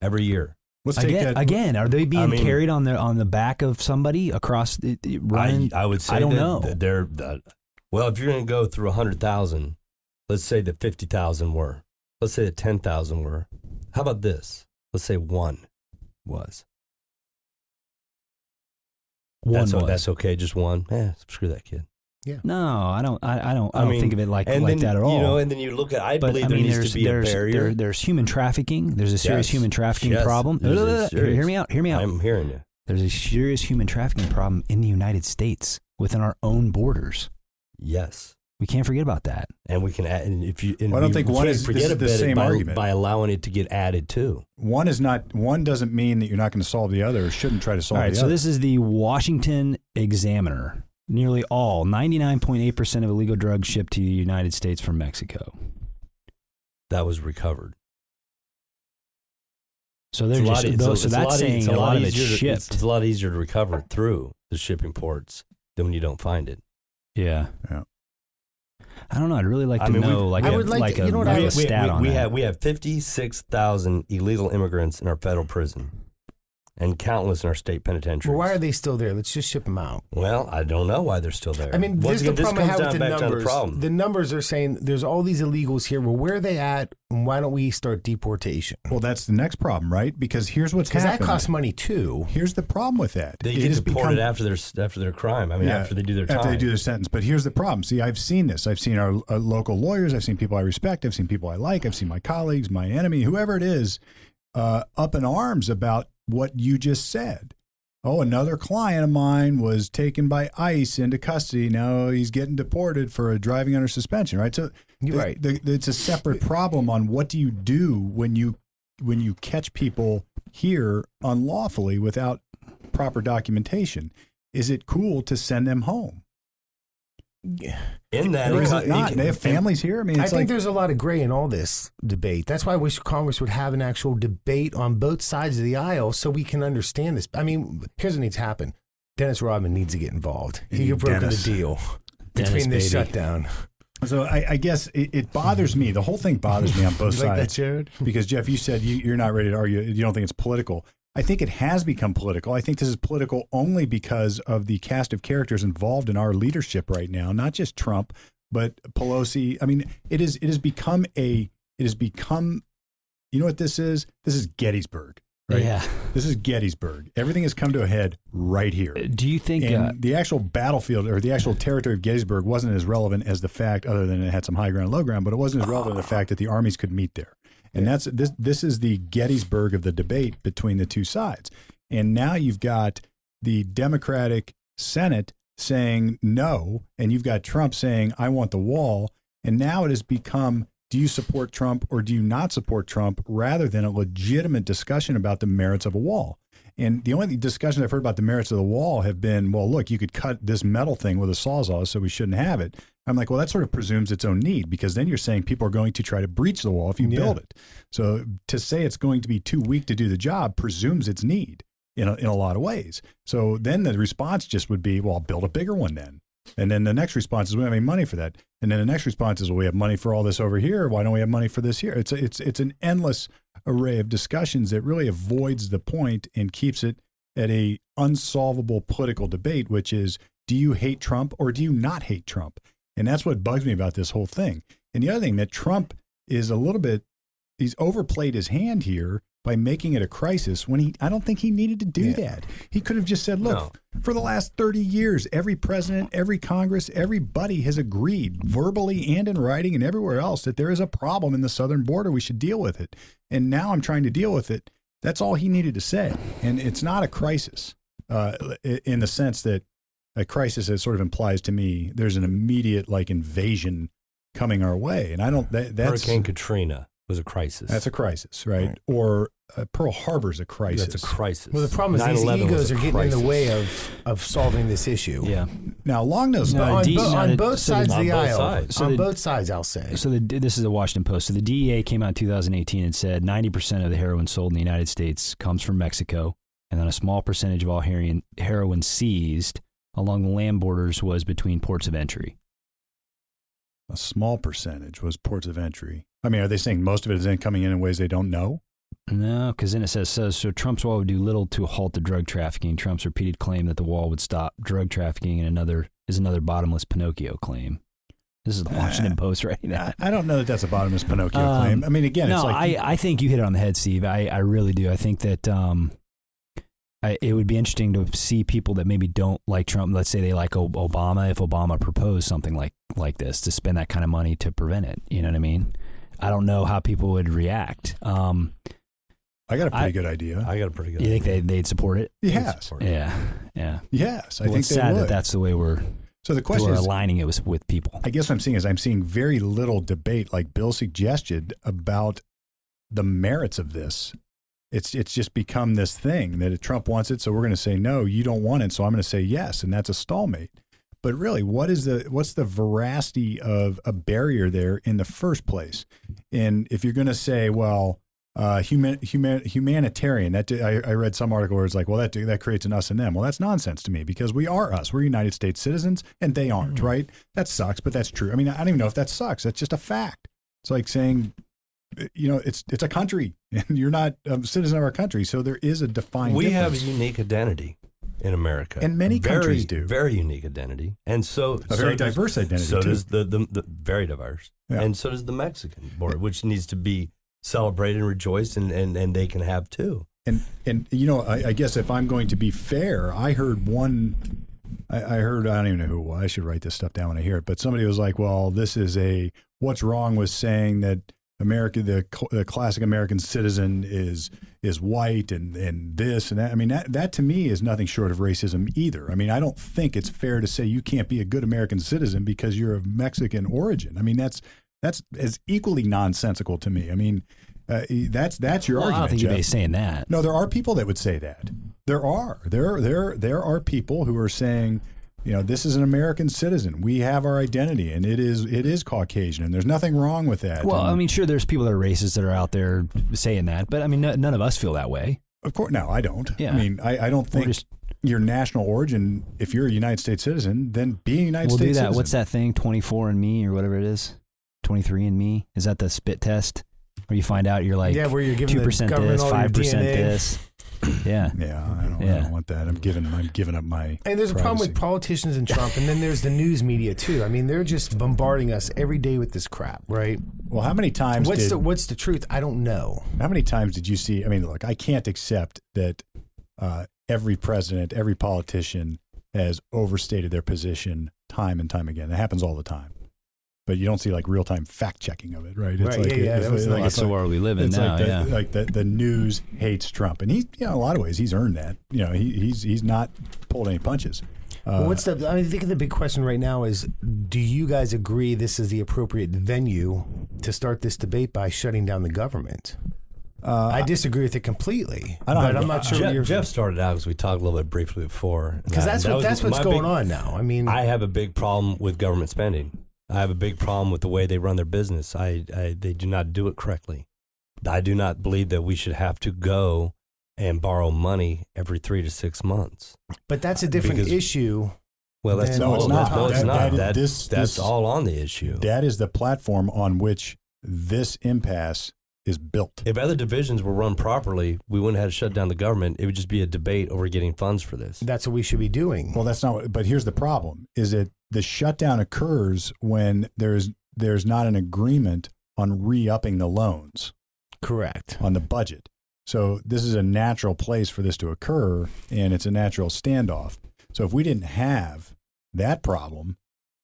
Every year. Let's take Again, that. again, are they being mean- carried on the on the back of somebody across the, the running? I, I would say I don't that know. that they're that- well. If you're going to go through hundred thousand, let's say that fifty thousand were. Let's say that ten thousand were. How about this? Let's say one was. one that's, was. that's okay. Just one. Eh, screw that kid. Yeah. No, I don't. I, I don't. I, I don't mean, think of it like like then, that at all. You know, and then you look at. I but believe I there needs there's to be a barrier. there, there's human trafficking. There's a serious Yes. human trafficking Yes. problem. There's a Hear- serious- Hear me out. Hear me out. I'm hearing you. There's a serious human trafficking problem in the United States within our own borders. Yes. We can't forget about that. And we can add, and if you, and Well, I don't we think one is- forget is the same by, argument. by allowing it to get added too. one is not. One doesn't mean that you're not going to solve the other. Or shouldn't try to solve All right, the so other. this is the Washington Examiner. Nearly all, 99.8% of illegal drugs shipped to the United States from Mexico. That was recovered. So they're It's a lot just, it's a- those, it's so a that's lot saying a lot of it's easier to- It's, it's a lot easier to recover it through the shipping ports than when you don't find it. yeah. Yeah. I don't know. I'd really like I to mean, know, like I a, would like like to- a, you know what like I- a we- stat we, on we that. have we have fifty six thousand illegal immigrants in our federal prison, and countless in our state penitentiaries. Well, why are they still there? Let's just ship them out. Well, I don't know why they're still there. I mean, Once this is the again, problem I comes have with the back down to numbers. the. The numbers are saying there's all these illegals here. Well, where are they at? And why don't we start deportation? well, that's the next problem, right? Because here's what's happening. Because that costs money too. Here's the problem with that. they It get has deported become- after their after their crime. I mean, Yeah, after they do their time. after they do their sentence. But here's the problem. See, I've seen this. I've seen our, uh local lawyers. I've seen people I respect. I've seen people I like. I've seen my colleagues, my enemy, whoever it is, uh, up in arms about what you just said. Oh, another client of mine was taken by ICE into custody. Now he's getting deported for a driving under suspension. Right. So You're the- right. the- it's a separate problem on what do you do when you when you catch people here unlawfully without proper documentation. Is it cool to send them home? In that, Or is it not? They have families here. I mean, I think like there's a lot of gray in all this debate. That's why I wish Congress would have an actual debate on both sides of the aisle so we can understand this. I mean, here's what needs to happen. Dennis Rodman needs to get involved. He broker the deal Dennis, between this baby. shutdown. so. I, I guess it, it bothers me. The whole thing bothers me on both You like that, sides. Jared? because Jeff, you said you, you're not ready to argue. You don't think it's political. I think it has become political. I think this is political only because of the cast of characters involved in our leadership right now. Not just Trump, but Pelosi. I mean, it is. It has become a. It has become. You know what this is? This is Gettysburg. Right. Yeah. This is Gettysburg. Everything has come to a head right here. Do you think? And Uh, the actual battlefield or the actual territory of Gettysburg wasn't as relevant as the fact, other than it had some high ground, and low ground, but it wasn't as relevant as the fact that the armies could meet there. And that's this. This is the Gettysburg of the debate between the two sides. And now you've got the Democratic Senate saying no, and you've got Trump saying I want the wall. And now it has become do you support Trump or do you not support Trump rather than a legitimate discussion about the merits of a wall. And the only discussions I've heard about the merits of the wall have been, well, look, you could cut this metal thing with a sawzall, so we shouldn't have it. I'm like, well, that sort of presumes its own need because then you're saying people are going to try to breach the wall if you Yeah. build it. So to say it's going to be too weak to do the job presumes its need in a, in a lot of ways. So then the response just would be, well, I'll build a bigger one then. And then the next response is, we don't have any money for that. And then the next response is, well, we have money for all this over here. Why don't we have money for this here? It's a, it's it's an endless array of discussions that really avoids the point and keeps it at a unsolvable political debate, which is, do you hate Trump or do you not hate Trump? And that's what bugs me about this whole thing. And the other thing that Trump is a little bit, he's overplayed his hand here by making it a crisis when he, I don't think he needed to do Yeah. that. He could have just said, look, for the last 30 years, every president, every Congress, everybody has agreed verbally and in writing and everywhere else that there is a problem in the southern border. We should deal with it. And now I'm trying to deal with it. That's all he needed to say. And it's not a crisis uh, in the sense that a crisis, it sort of implies to me, there's an immediate like invasion coming our way. And I don't, that, that's, Hurricane Katrina was a crisis. that's a crisis, right? Right. Or uh, Pearl Harbor's a crisis. That's a crisis. Well, the problem is these 9/11 egos a are getting in the way of, of solving this issue. yeah. Now, along those No, But on, lines, D- bo- on both so sides of the aisle. sides. So on the- both sides, I'll say. So the, this is the Washington Post. So the DEA came out in 2018 and said 90% of the heroin sold in the United States comes from Mexico, and then a small percentage of all heroin, heroin seized along the land borders was between ports of entry. a small percentage was ports of entry. I mean, are they saying most of it is then coming in in ways they don't know? No, because then it says so. So Trump's wall would do little to halt the drug trafficking. Trump's repeated claim that the wall would stop drug trafficking, and another is another bottomless Pinocchio claim. This is the Washington Post right now. I, don't know that that's a bottomless Pinocchio Um, claim. I mean, again, no, it's like I, I think you hit it on the head, Steve. I, I really do. I think that um, I, it would be interesting to see people that maybe don't like Trump. Let's say they like O- Obama. If Obama proposed something like like this, to spend that kind of money to prevent it, you know what I mean? I don't know how people would react. Um, I got a pretty I- good idea. I got a pretty good. you think idea. they they'd support it? yes, Yeah, yeah. yes, I well, think it's they sad would. that that's the way we're so the question we're is, aligning it with with people. I guess what I'm seeing is I'm seeing very little debate, like Bill suggested, about the merits of this. It's it's just become this thing that if Trump wants it, so we're going to say no. You don't want it, so I'm going to say yes, and that's a stalemate. But really, what is the what's the veracity of a barrier there in the first place? And if you're going to say, well, uh, human, human, humanitarian, that I, I read some article where it's like, well, that that creates an us and them. Well, that's nonsense to me because we are us. We're United States citizens, and they aren't. Right? That sucks, but that's true. I mean, I don't even know if that sucks. That's just a fact. It's like saying, you know, it's it's a country, and you're not a citizen of our country, so there is a defined. we have a unique identity in America, And many very, countries do. Very unique identity, and so a so very does- diverse identity So too. does the, the the very diverse, Yeah. and so does the Mexican border, which needs to be celebrated and rejoiced, and, and, and they can have too. And and you know, I, I guess if I'm going to be fair, I heard one. I, I heard I don't even know who. it was. I should write this stuff down when I hear it. But somebody was like, "Well, this is a what's wrong with saying that America, the, the classic American citizen, is is white and and this and that." I mean, that that to me is nothing short of racism either. I mean, I don't think it's fair to say you can't be a good American citizen because you're of Mexican origin. I mean, that's that's as equally nonsensical to me. I mean, Uh, that's that's your Well, I argument. don't think Jeff. anybody's saying that. No, there are people that would say that. There are. There there there are people who are saying, you know, this is an American citizen. We have our identity and it is it is Caucasian and there's nothing wrong with that. Well, And I mean, sure, there's people that are racist that are out there saying that, but I mean, no, none of us feel that way. of course no, I don't. Yeah. I mean, I, I don't think just- your national origin, if you're a United States citizen, then be a United we'll do that. citizen. What's that thing? 24 and me or whatever it is? 23 and me? Is that the spit test? Where you find out you're like yeah, where you're giving two percent government this, five percent DNA. this. Yeah. Yeah, I don't, I don't want that. I'm giving I'm giving up my And there's a problem with politicians and Trump, and then there's the news media too. I mean, they're just bombarding us every day with this crap, right? Well, how many times What's did the What's the truth? I don't know. How many times did you see? I mean, look, I can't accept that uh, every president, every politician has overstated their position time and time again. It happens all the time. But you don't see like real time fact checking of it, right? Right, yeah, yeah, it's that was like, the- it's That's the like- world we live in it's now. like the, yeah. like the, the news hates Trump, and he, you know, in a lot of ways, he's earned that. You know, he, he's he's not pulled any punches. Uh, What's the? I mean, I think the big question right now is: Do you guys agree this is the appropriate venue to start this debate by shutting down the government? uh, I disagree with it completely. I don't, but I'm not sure. Jeff, you're, Jeff started out because we talked a little bit briefly before. because that's That what that's what's going big- on now. I mean, I have a big problem with government spending. I have a big problem with the way they run their business. I, I they do not do it correctly. I do not believe that we should have to go and borrow money every three to six months. but that's a different because- issue. Well, that's No, it's not. No, it's That- not. that- That, this- that's this- all on the issue. that is the platform on which this impasse is built. if other divisions were run properly, we wouldn't have to shut down the government. It would just be a debate over getting funds for this. That's what we should be doing. Well, that's not. What, but here's the problem: is that the shutdown occurs when there's there's not an agreement on re-upping the loans Correct. on the budget. So this is a natural place for this to occur, and it's a natural standoff. So if we didn't have that problem,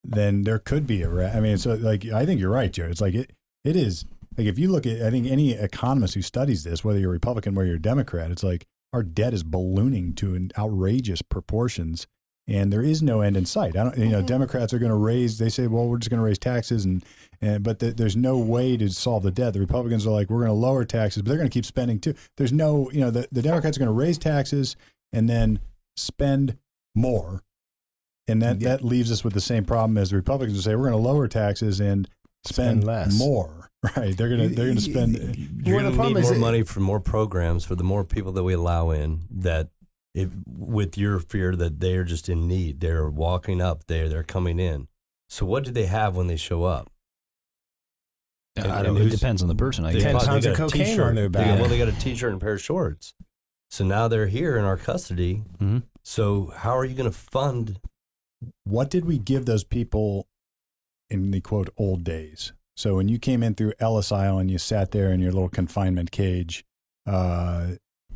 then there could be a. ra- I mean, so like I think you're right, Jared. It's like it it is like if you look at I think any economist who studies this, whether you're a Republican, whether you're a Democrat, it's like our debt is ballooning to an outrageous proportions, and there is no end in sight. I don't, you know, mm-hmm. Democrats are going to raise. They say, well, we're just going to raise taxes, and and but th- there's no way to solve the debt. The Republicans are like, we're going to lower taxes, but they're going to keep spending too. There's no, you know, the, the Democrats are going to raise taxes and then spend more. And that, Yeah. that leaves us with the same problem as the Republicans would say, we're going to lower taxes and spend, Spend less. more. Right? They're going to they're going to spend. You're Well, going to need more it- money for more programs for the more people that we allow in. That if with your fear that they are just in need, they're walking up there, they're coming in. So what do they have when they show up? And- I don't, it depends on the person. I guess. Ten probably pounds of cocaine t-shirt. on their They got- back. well, they got a T-shirt and a pair of shorts. So now they're here in our custody. Mhm. So how are you going to fund? what did we give those people in the quote old days? So when you came in through Ellis Island, you sat there in your little confinement cage, uh,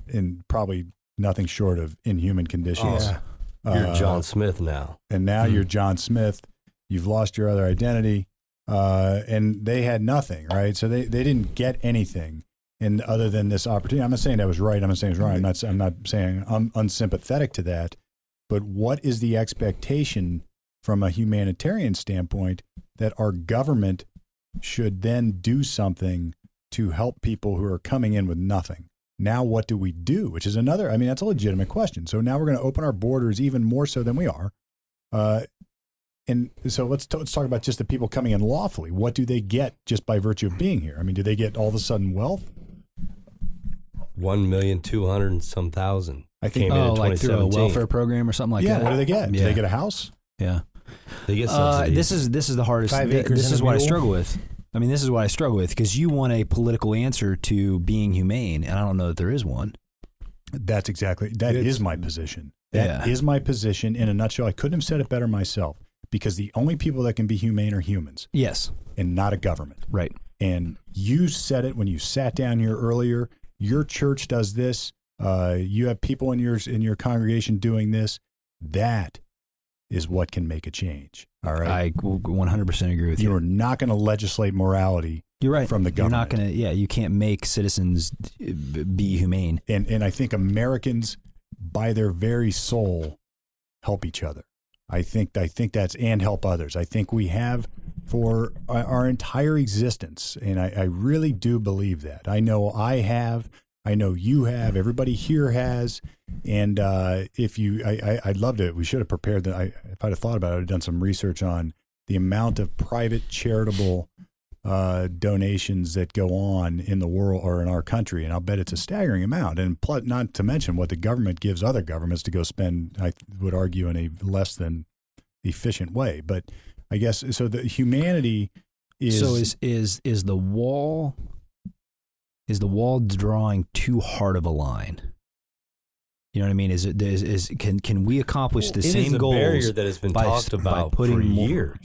in probably nothing short of inhuman conditions. Yeah. You're Uh, John Smith now. and now Hmm. you're John Smith. You've lost your other identity, uh, and they had nothing, right? So they, they didn't get anything, and other than this opportunity. I'm not saying that was right. I'm not saying it's wrong. I'm not. I'm not saying I'm unsympathetic to that. But what is the expectation from a humanitarian standpoint that our government should then do something to help people who are coming in with nothing? Now, what do we do? Which is another, I mean, that's a legitimate question. So now we're going to open our borders even more so than we are. Uh, and so let's, t- let's talk about just the people coming in lawfully. What do they get just by virtue of being here? I mean, do they get all of a sudden wealth? One million two hundred and some thousand. I think. Came Oh, in like through a welfare program or something like yeah. that. Yeah. What do they get? Do they get a house? Yeah. They get Uh, this is this is the hardest. Five th- acres this and is a what I mule? struggle with. I mean, this is what I struggle with because you want a political answer to being humane, and I don't know that there is one. That's exactly that is It's- my position. That is Yeah. my position in a nutshell. I couldn't have said it better myself because the only people that can be humane are humans Yes, and not a government. right. And you said it when you sat down here earlier. Your church does this. Uh, you have people in your in your congregation doing this. That is what can make a change. All right. I 100% agree with you. you are not going to legislate morality, You're right. from the government. You're not going to. Yeah, you can't make citizens uh, be humane. and and I think Americans, by their very soul, help each other. I think I think that's and help others. I think we have for our our entire existence. And I, I really do believe that. I know I have. I know you have. Everybody here has. And uh, if you, I, I, I'd love to. We should have prepared that. I, if I'd have thought about it, I'd have done some research on the amount of private charitable uh, donations that go on in the world or in our country, and I'll bet it's a staggering amount. And plus, not to mention what the government gives other governments to go spend. I would argue in a less than efficient way. But I guess so. The humanity is so is is is the wall is the wall drawing too hard of a line? You know what I mean? Is it is, is can can we accomplish the It is same a barrier that has been by- talked by about putting for years.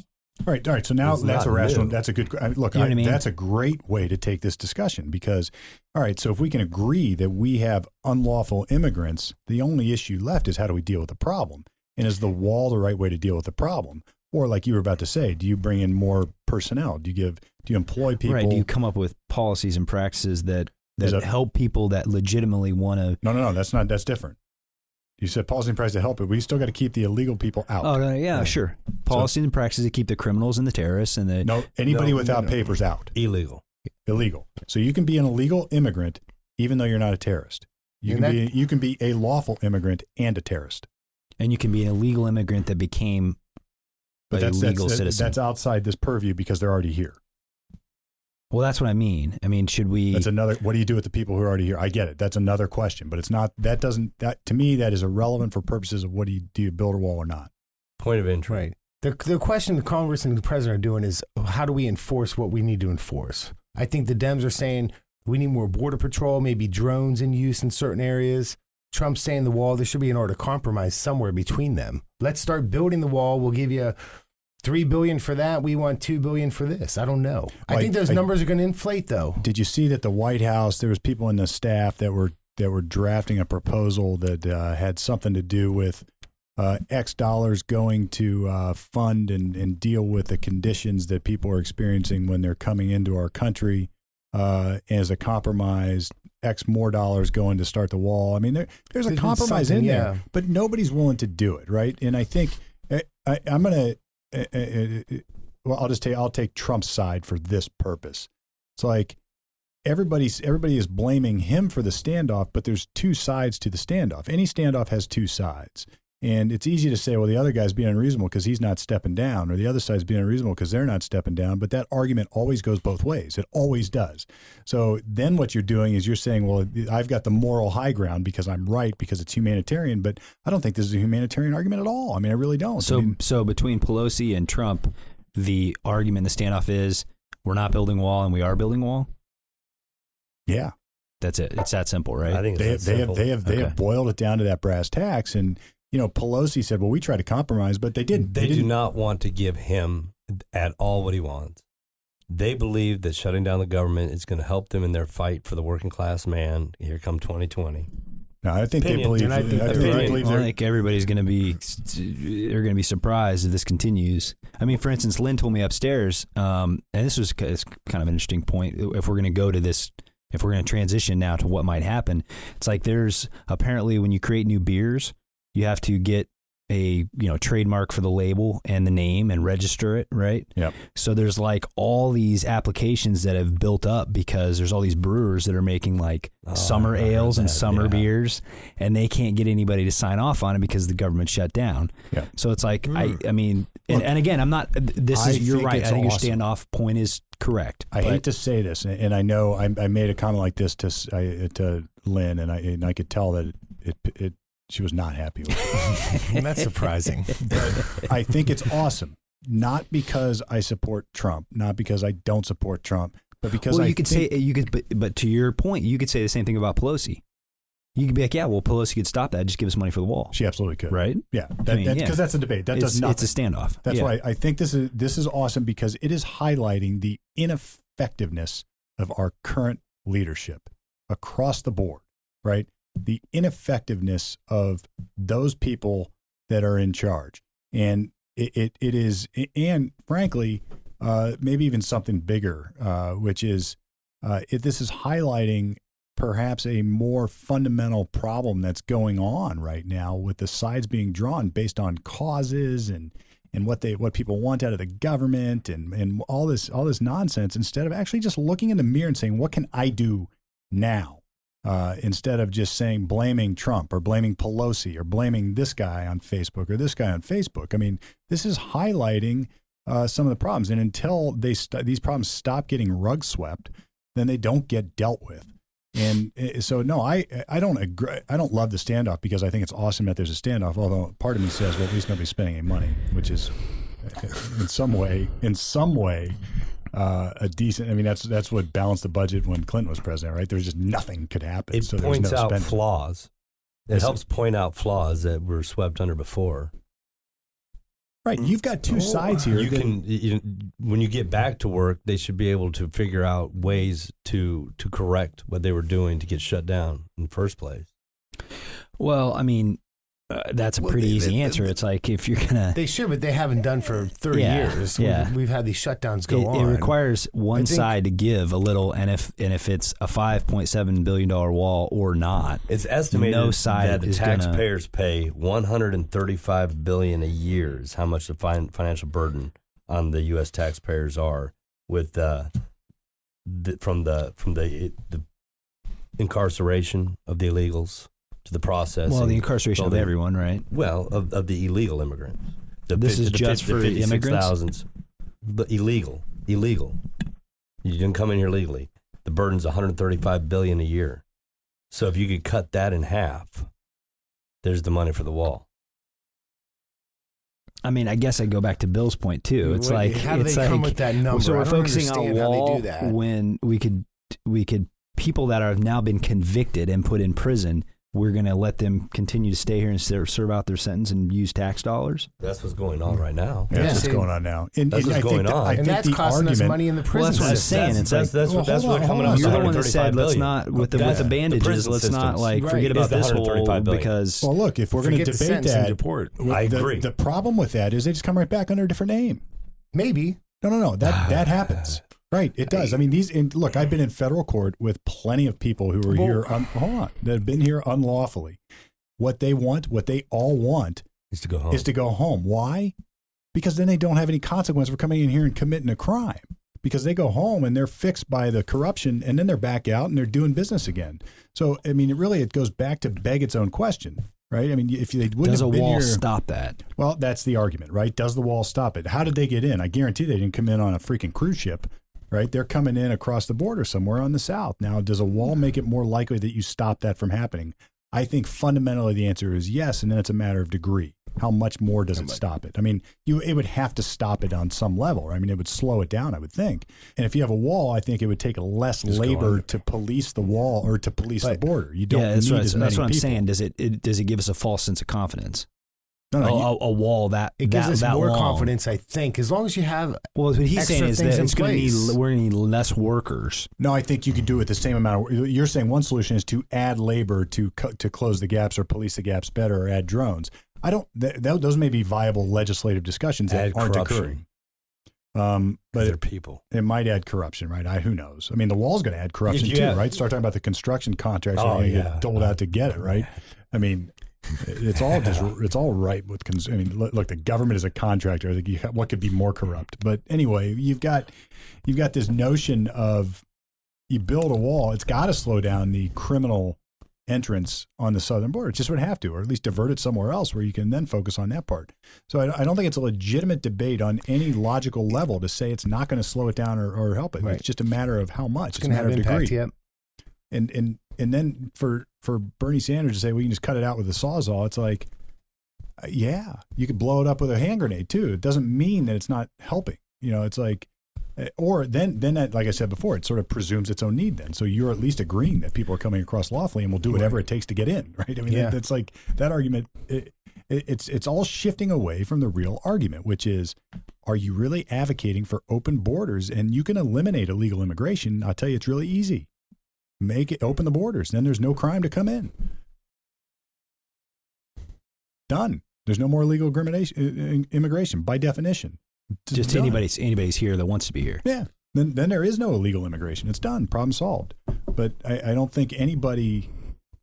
All right, all right. So now It's that's a rational. new. That's a good. I mean, look, You know I, what I mean? that's a great way to take this discussion because, all right. So if we can agree that we have unlawful immigrants, the only issue left is how do we deal with the problem? And is the wall the right way to deal with the problem? Or like you were about to say, do you bring in more personnel? Do you give? Do you employ people? Right? Do you come up with policies and practices that Is that that- help people that legitimately want to? no, no, no. That's not. That's different. You said policy and price to help it. We still got to keep the illegal people out. Oh no, yeah, sure. Policies and practices to keep the criminals and the terrorists and the no, anybody No, without no, no. papers out. Illegal. illegal. So you can be an illegal immigrant even though you're not a terrorist. You And can be you can be a lawful immigrant and a terrorist. and you can be an illegal immigrant that became But a that's legal that's, citizen. that's outside this purview because they're already here. well, that's what I mean. I mean, should we? That's another what do you do with the people who are already here? I get it. That's another question, but it's not that doesn't that to me that is irrelevant for purposes of what do you do you build a wall or not. Point of entry. Right. The, the question the Congress and the president are doing is how do we enforce what we need to enforce? I think the Dems are saying we need more border patrol, maybe drones in use in certain areas. Trump's saying the wall, there should be an order of compromise somewhere between them. Let's start building the wall. We'll give you three billion for that. We want two billion for this. I don't know. I think those I- numbers are going to inflate though. Did you see that the White House there was people in the staff that were that were drafting a proposal that uh, had something to do with uh, X dollars going to uh, fund and, and deal with the conditions that people are experiencing when they're coming into our country uh, as a compromise. X more dollars going to start the wall. I mean, there, there's a There's compromise in there, yeah. but nobody's willing to do it, right? And I think I, I, I'm gonna. Uh, uh, uh, well, I'll just take I'll take Trump's side for this purpose. It's like everybody's everybody is blaming him for the standoff, but there's two sides to the standoff. Any standoff has two sides. And it's easy to say, well, the other guy's being unreasonable because he's not stepping down, or the other side's being unreasonable because they're not stepping down. But that argument always goes both ways. It always does. So then what you're doing is you're saying, well, I've got the moral high ground because I'm right because it's humanitarian. But I don't think this is a humanitarian argument at all. I mean, I really don't. I So, mean, so between Pelosi and Trump, the argument, the standoff is we're not building a wall and we are building a wall. yeah. That's it. It's that simple, right? I think they, it's they that have simple. they have they Okay. have boiled it down to that brass tacks and you know Pelosi said well we tried to compromise but they didn't They do didn't not want to give him at all what he wants. They believe that shutting down the government is going to help them in their fight for the working class man. Here come 2020. no I think Opinion. they believe And I think I they're think they right. believe I they're- think everybody's going to be they're going to be surprised if this continues. I mean, for instance, Lynn told me upstairs, um, and this was kind of an interesting point. If we're going to go to this, if we're going to transition now to what might happen, it's like there's apparently when you create new beers, you have to get a you know trademark for the label and the name and register it, right? Yep. So there's like all these applications that have built up because there's all these brewers that are making like Oh, summer I heard ales and summer yeah. beers, and they can't get anybody to sign off on it because the government shut down. Yeah. So it's like I, Mm. I mean, and, Look, and again, I'm not. This I is you're think right. I think awesome. your standoff point is correct. I but- hate to say this and, and I know I, I made a comment like this to s- I, to Lynn and I and I could tell that it it, it she was not happy with it. That's surprising. I think it's awesome not because I support Trump not because I don't support Trump but because well, I you could think- say you could, but, but to your point, you could say the same thing about Pelosi. You could be like, yeah, well, Pelosi could stop that. Just give us money for the wall, she absolutely could right? yeah that, mean, that- yeah. that's a debate that it's, does nothing it's a standoff. That's Yeah. why I think this is this is awesome because it is highlighting the ineffectiveness of our current leadership across the board, right? The ineffectiveness of those people that are in charge. And it, it, it is, and frankly, uh, maybe even something bigger, uh, which is uh, it, this is highlighting perhaps a more fundamental problem that's going on right now with the sides being drawn based on causes and and what they what people want out of the government and and all this all this nonsense instead of actually just looking in the mirror and saying what can I do now uh, instead of just saying blaming Trump or blaming Pelosi or blaming this guy on Facebook or this guy on Facebook. I mean, this is highlighting uh, some of the problems, and until they st- these problems stop getting rug swept, then they don't get dealt with. And uh, so, no, I I don't agree. I don't love the standoff because I think it's awesome that there's a standoff. Although part of me says, well, at least nobody's spending any money, which is uh, in some way, in some way, uh, a decent. I mean, that's that's what balanced the budget when Clinton was president, right? There was just nothing could happen. It so there was points no out spending. flaws. It Yes, helps point out flaws that were swept under before. Right, you've got two sides here. You that- can, you, when you get back to work, they should be able to figure out ways to to correct what they were doing to get shut down in the first place. Well, I mean, uh, that's a Well, pretty they- easy they- answer. It's like if you're gonna, They should, but they haven't done for 30 Yeah, years. yeah. We've, we've had these shutdowns go it, on. it requires one think- side to give a little, and if and if it's a five point seven billion dollar wall or not, It's estimated No side that the is gonna- taxpayers pay 135 billion a year is how much the fin- financial burden on the U.S. taxpayers are with uh, the, from the from the the incarceration of the illegals to the process. well, the incarceration of everyone, right? well of, of the illegal immigrants. The This fif- is the just fif- the for the immigrants? 56,000s, But illegal, illegal. You didn't come in here legally. The burden's 135 billion a year. So if you could cut that in half, there's the money for the wall. I mean, I guess I go back to Bill's point too. It's What- like how do it's they come like with that number? so I we're don't focusing on understand how they wall do that. when we could we could people that have now been convicted and put in prison. We're going to let them continue to stay here and serve out their sentence and use tax dollars. That's what's going on right now. That's Yeah, what's going on now. And, That's and what's I think going that- on. I And think that's costing argument, us money in the prison. Well, that's what I'm saying. That's, It's that's, like- that's, Well, what, that's what coming up. on. You're the one that 135 said let's not with the with the bandages. prison let's not like Right. forget Is about this whole 135 billion. because Well, look, if we're going to Forget the debate that, deport. I the, agree. The problem with that is they just come right back under a different name. Maybe. No, no, no. That that happens. Right, it does. I mean, these. And look, I've been in federal court with plenty of people who are Well- here. Un, hold on, that have been here unlawfully. What they want, what they all want, Is to go home. is to go home. Why? Because then they don't have any consequence for coming in here and committing a crime. Because they go home and they're fixed by the corruption, and then they're back out and they're doing business again. So, I mean, it really it goes back to beg its own question, right? I mean, if they wouldn't does a have been wall here, stop that? well, that's the argument, right? Does the wall stop it? How did they get in? I guarantee they didn't come in on a freaking cruise ship, right? They're coming in across the border somewhere on the south. Now, does a wall make it more likely that you stop that from happening? I think fundamentally the answer is yes, and then it's a matter of degree. How much more does it stop it? I mean, you it would have to stop it on some level. I mean, it would slow it down, I would think. And if you have a wall, I think it would take less Just labor to police the wall or to police the border. You don't yeah, that's need what, as that's many what I'm people. saying. Does it, it does it give us a false sense of confidence? No, no, a, you- a, a wall that It gives that, us that more long. confidence, I think, as long as you have. Well, what he's saying is that it's going to need we're going to need less workers. No, I think you could do it the same amount. Of, you're saying one solution is to add labor to co- to close the gaps or police the gaps better or add drones. I don't. Th- th- those may be viable legislative discussions that Add aren't corruption. occurring. Um, but but they're it, people. it might add corruption, right? I who knows? I mean, the wall's going to add corruption too, have- right? Start talking about the construction contracts Oh, are going to yeah. get doled out to get it, right? I mean, it's all just it's all right with. Cons- I mean, look, the government is a contractor. I think you, what could be more corrupt? But anyway, you've got you've got this notion of you build a wall. It's got to slow down the criminal entrance on the southern border. It just would have to, or at least divert it somewhere else where you can then focus on that part. So I, I don't think it's a legitimate debate on any logical level to say it's not going to slow it down or, or help it. Right. It's just a matter of how much. It's It's, a going to matter have of impact. degree Yep. and and and then for for Bernie Sanders to say, we can just cut it out with a sawzall," it's like, uh, yeah, you could blow it up with a hand grenade too. It doesn't mean that it's not helping. You know, it's like, uh, or then then that, like I said before, it sort of presumes its own need. Then, so you're at least agreeing that people are coming across lawfully and will do whatever it takes to get in, right? I mean, Yeah. that, that's like that argument. It, it, it's it's all shifting away from the real argument, which is, are you really advocating for open borders? And you can eliminate illegal immigration. I'll tell you, it's really easy make it open the borders. Then there's no crime to come in. Done. There's no more illegal immigration, by definition. It's Just done. anybody's anybody's here that wants to be here. Yeah. Then then there is no illegal immigration. It's done. Problem solved. But I, I don't think anybody.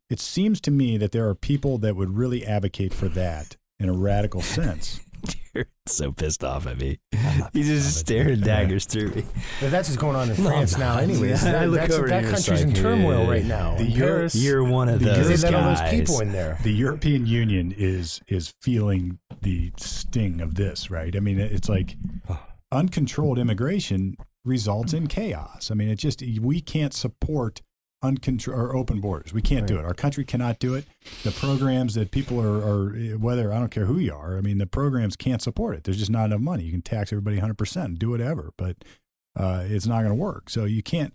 It seems to me that there are people that would really advocate for that in a radical sense. You're so pissed off at me. He's just staring you. daggers through me. But that's what's going on in No, France I'm now, not. anyways. I look That's- over that and you're just country's in like, turmoil yeah. right now. The In Euro- Paris, You're one of Because because those they let all those guys. people in there. the European Union is is feeling the sting of this, right? I mean, it's like uncontrolled immigration results in chaos. I mean, it just we can't support uncontrolled or open borders. We can't do it. Our country cannot do it. The programs that people are, are whether I don't care who you are. I mean, the programs can't support it. There's just not enough money. You can tax everybody 100 percent, do whatever, but uh, it's not going to work. So you can't.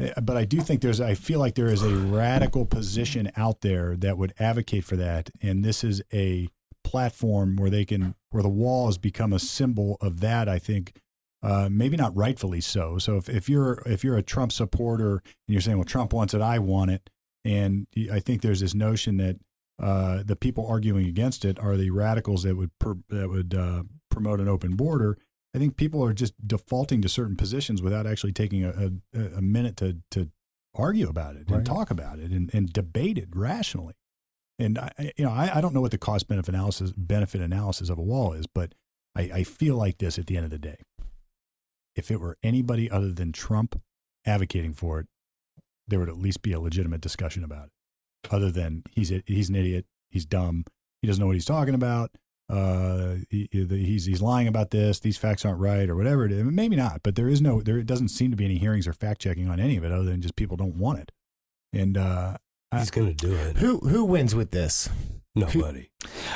uh, But I do think there's. I feel like there is a radical position out there that would advocate for that, and this is a platform where they can, where the wall has become a symbol of that. I think uh, maybe not rightfully so. So if, if you're if you're a Trump supporter and you're saying, well, Trump wants it, I want it, and I think there's this notion that uh, the people arguing against it are the radicals that would per, that would uh, promote an open border. I think people are just defaulting to certain positions without actually taking a, a, a minute to to argue about it and talk about it and, and debate it rationally. And I, I- you know, I, I don't know what the cost benefit analysis benefit analysis of a wall is, but I, I feel like this at the end of the day. If it were anybody other than Trump advocating for it, there would at least be a legitimate discussion about it. Other than he's a, he's an idiot, he's dumb, he doesn't know what he's talking about. Uh, he, he's he's lying about this. These facts aren't right, or whatever it is. Maybe not, but there is no there doesn't seem to be any hearings or fact checking on any of it, other than just people don't want it. And uh, He's going to do it. Who who wins with this? Nobody.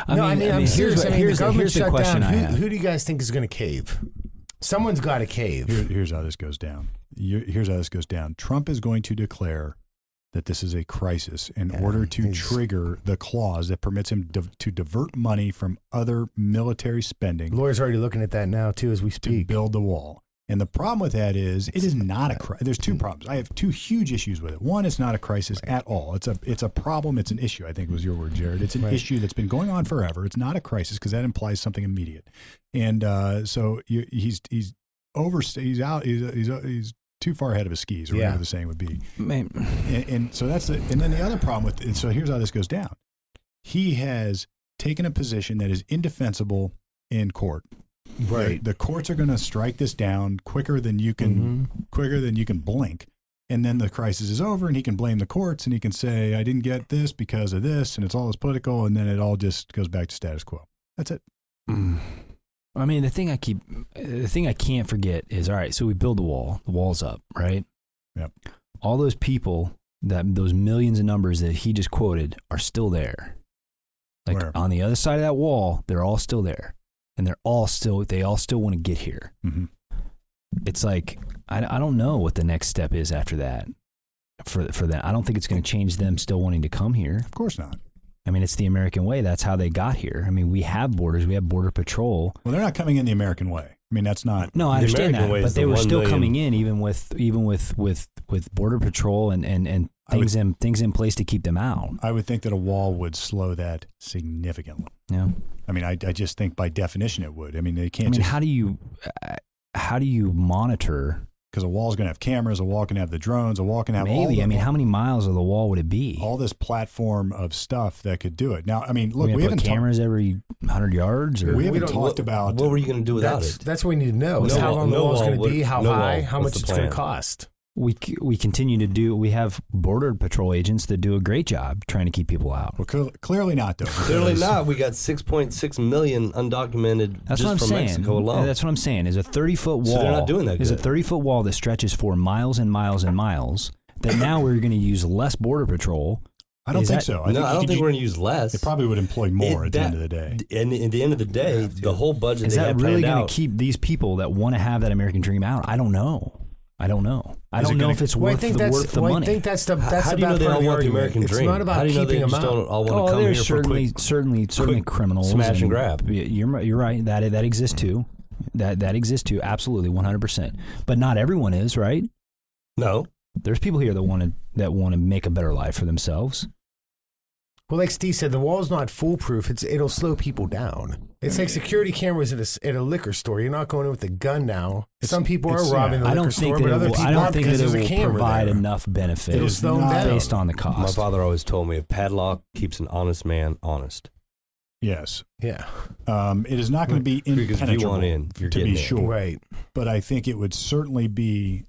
I no, mean, I mean, I'm here's serious. what- I mean, here's the the- government here's the shut question down. I Who, who do you guys think is going to cave? Someone's got a cave. Here, here's how this goes down. Here's how this goes down. Trump is going to declare that this is a crisis in Yeah, order to trigger the clause that permits him div- to divert money from other military spending Lawyers are already looking at that now too as we speak. to build the wall. And the problem with that is it is not a crisis. There's two problems. I have two huge issues with it. One, it's not a crisis at all. It's a it's a problem. It's an issue. I think was your word, Jared. It's an Right. issue that's been going on forever. It's not a crisis because that implies something immediate. And uh, so you, he's he's over. He's out. He's he's, he's too far ahead of his skis, or Yeah. whatever the saying would be. And, and so that's the, and then the other problem with and so here's how this goes down. He has taken a position that is indefensible in court. Right. The, the courts are going to strike this down quicker than you can Mhm. quicker than you can blink. And then the crisis is over and he can blame the courts and he can say I didn't get this because of this and it's all this political and then it all just goes back to status quo. That's it. Mm. I mean, the thing I keep, the thing I can't forget is, all right. So we build the wall. The wall's up, right? Yep. All those people that those millions of numbers that he just quoted are still there. Like Where? on the other side of that wall, they're all still there, and they're all still they all still want to get here. Mhm. It's like I, I don't know what the next step is after that. For for that, I don't think it's going to change them still wanting to come here. Of course not. I mean, it's the American way. That's how they got here. I mean, we have borders. We have border patrol. Well, they're not coming in the American way. I mean, that's not No, I understand American way that, is but they the were still million. coming in, even with even with with with border patrol and and and I would- things in things in place to keep them out. I would think that a wall would slow that significantly. Yeah, I mean, I, I just think by definition it would. I mean, they can't I mean, just how do you how do you monitor? because a wall's going to have cameras, a wall can have the drones, a wall can have all Maybe the- I mean, how many miles of the wall would it be? all this platform of stuff that could do it. Now, I mean, look, we, we, put haven't talked- cameras every hundred yards, or we We haven't don't- talked what, about What were you going to do without That's it? that's what we need to know. No how wall- long the no wall's wall going to be, how no high, wall. how What's much it's going to cost. We we continue to do. We have border patrol agents that do a great job trying to keep people out. Well, clear- clearly not though. Clearly not. We got 6.6 million undocumented That's just what I'm from saying. Mexico alone. That's what I'm saying. Is a 30 foot wall. So they're not doing that Is a 30 foot wall that stretches for miles and miles and miles. That now we're going to use less border patrol. I don't Is think that- so. I no, think I don't could think ju- we're going to use less. It probably would employ more It- at the end of the day. And at the end of the day, the whole budget Is they that have really going to keep these people that want to have that American dream out? I don't know. I don't know. I Is don't know gonna- if it's Well, I worth think the that's. worth the well, money. I think that's the How- that's how the do you know bad they part all of the want the argument. American It's dream? not about How do you know keeping they them just out. don't all want to oh, come there's here for certainly, quick? certainly, certainly quick criminals. smash and grab. y- You're you're right. That that exists too. That that exists too. Absolutely, 100. percent But not everyone is right. No. There's people here that want to that want to make a better life for themselves. Well, like Steve said, the wall's not foolproof. It's it'll slow people down. It's like security cameras at a, s- at a liquor store. You're not going in with a gun now. It's- Some people are robbing yeah. the I liquor don't think store, that but it other will, people I don't aren't think because that it there's a will camera provide there. enough benefit It'll slow them down. based on the cost. My cost. father always told me a padlock keeps an honest man honest. Yes. Yeah. Um, it is not going to be Because if you impenetrable, want in, you're to getting be in. sure. Right. But I think it would certainly be.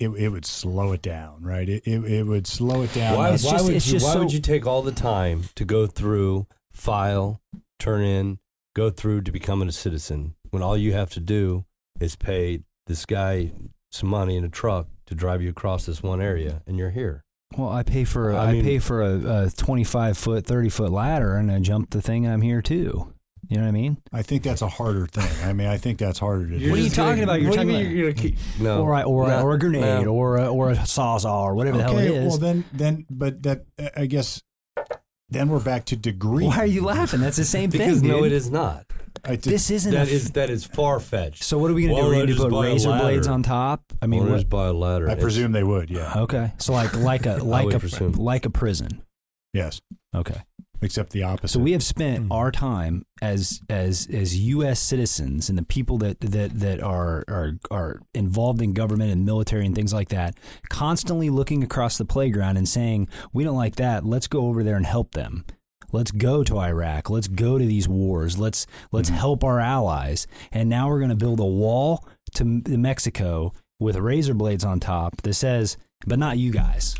It, it would slow it down, right? It, it, it would slow it down. Why, why just- would you? Why so- would you take all the time to go through, file, turn in, go through to becoming a citizen when all you have to do is pay this guy some money in a truck to drive you across this one area, and you're here. Well, I pay for I I, mean- pay for a, a 25 foot, 30 foot ladder, and I jump the thing. I'm here too. You know what I mean? I think that's a harder thing. I mean, I think that's harder to do. What are you talking about? You're what do talking mean about- you're keep, no, or, a- or, a- no, or a grenade, no. or a, or a sawzall, or whatever the hell it okay, well then, then, but that I guess then we're back to degree. Why are you laughing? That's the same thing. because thing. no, it is not. I did, This isn't That a, is that is far fetched. So what are we gonna do? We're I gonna put razor blades on top. I mean, Owners what, buy a ladder. I It's- presume they would. Yeah. okay. So like like a like a presume. like a prison. Yes. Okay. Except the opposite. So we have spent Mhm. our time as as as U.S. citizens and the people that that that are are are involved in government and military and things like that, constantly looking across the playground and saying, "We don't like that. Let's go over there and help them. Let's go to Iraq. Let's go to these wars. Let's let's Mhm. help our allies." And now we're going to build a wall to Mexico with razor blades on top that says, "But not you guys."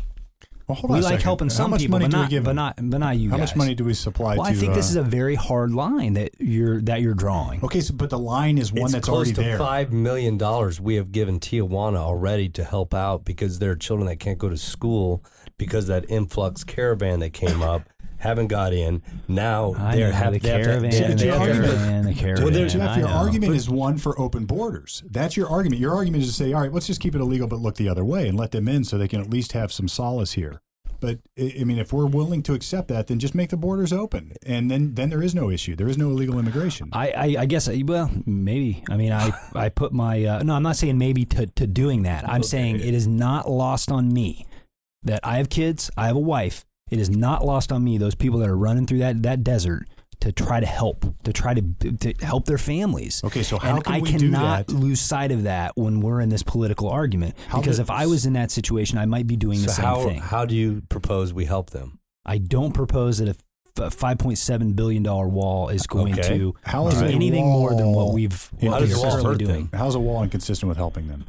Well, hold on we a like second. helping some people, but not, give but not, but not you How guys. much money do we supply Well, to? I think this uh, is a very hard line that you're that you're drawing. Okay, so but the line is one it's that's close already to there. five million dollars we have given Tijuana already to help out because there are children that can't go to school because that influx caravan that came up haven't got in. Now I they're know, have, the they have to- caravan, So the the argument- caravan, the caravan. there's- Jeff, I your know. argument is one for open borders. That's your argument. Your argument is to say, all right, let's just keep it illegal, but look the other way and let them in so they can at least have some solace here. But I I mean, if we're willing to accept that, then just make the borders open, and then then there is no issue. There is no illegal immigration. I, I, I guess well maybe I mean I, I put my uh, no I'm not saying maybe to, to doing that I'm saying it is not lost on me that I have kids I have a wife it is not lost on me those people that are running through that, that desert to try to help to try to, to help their families Okay, so how and can I we do cannot that? lose sight of that when we're in this political argument How because do- if I was in that situation I might be doing the same how thing how do you propose we help them? I don't propose that a 5.7 billion dollar wall is going Okay. to How do is a anything more than what we've How what does we're the wall currently hurt doing. them? How's a wall inconsistent with helping them?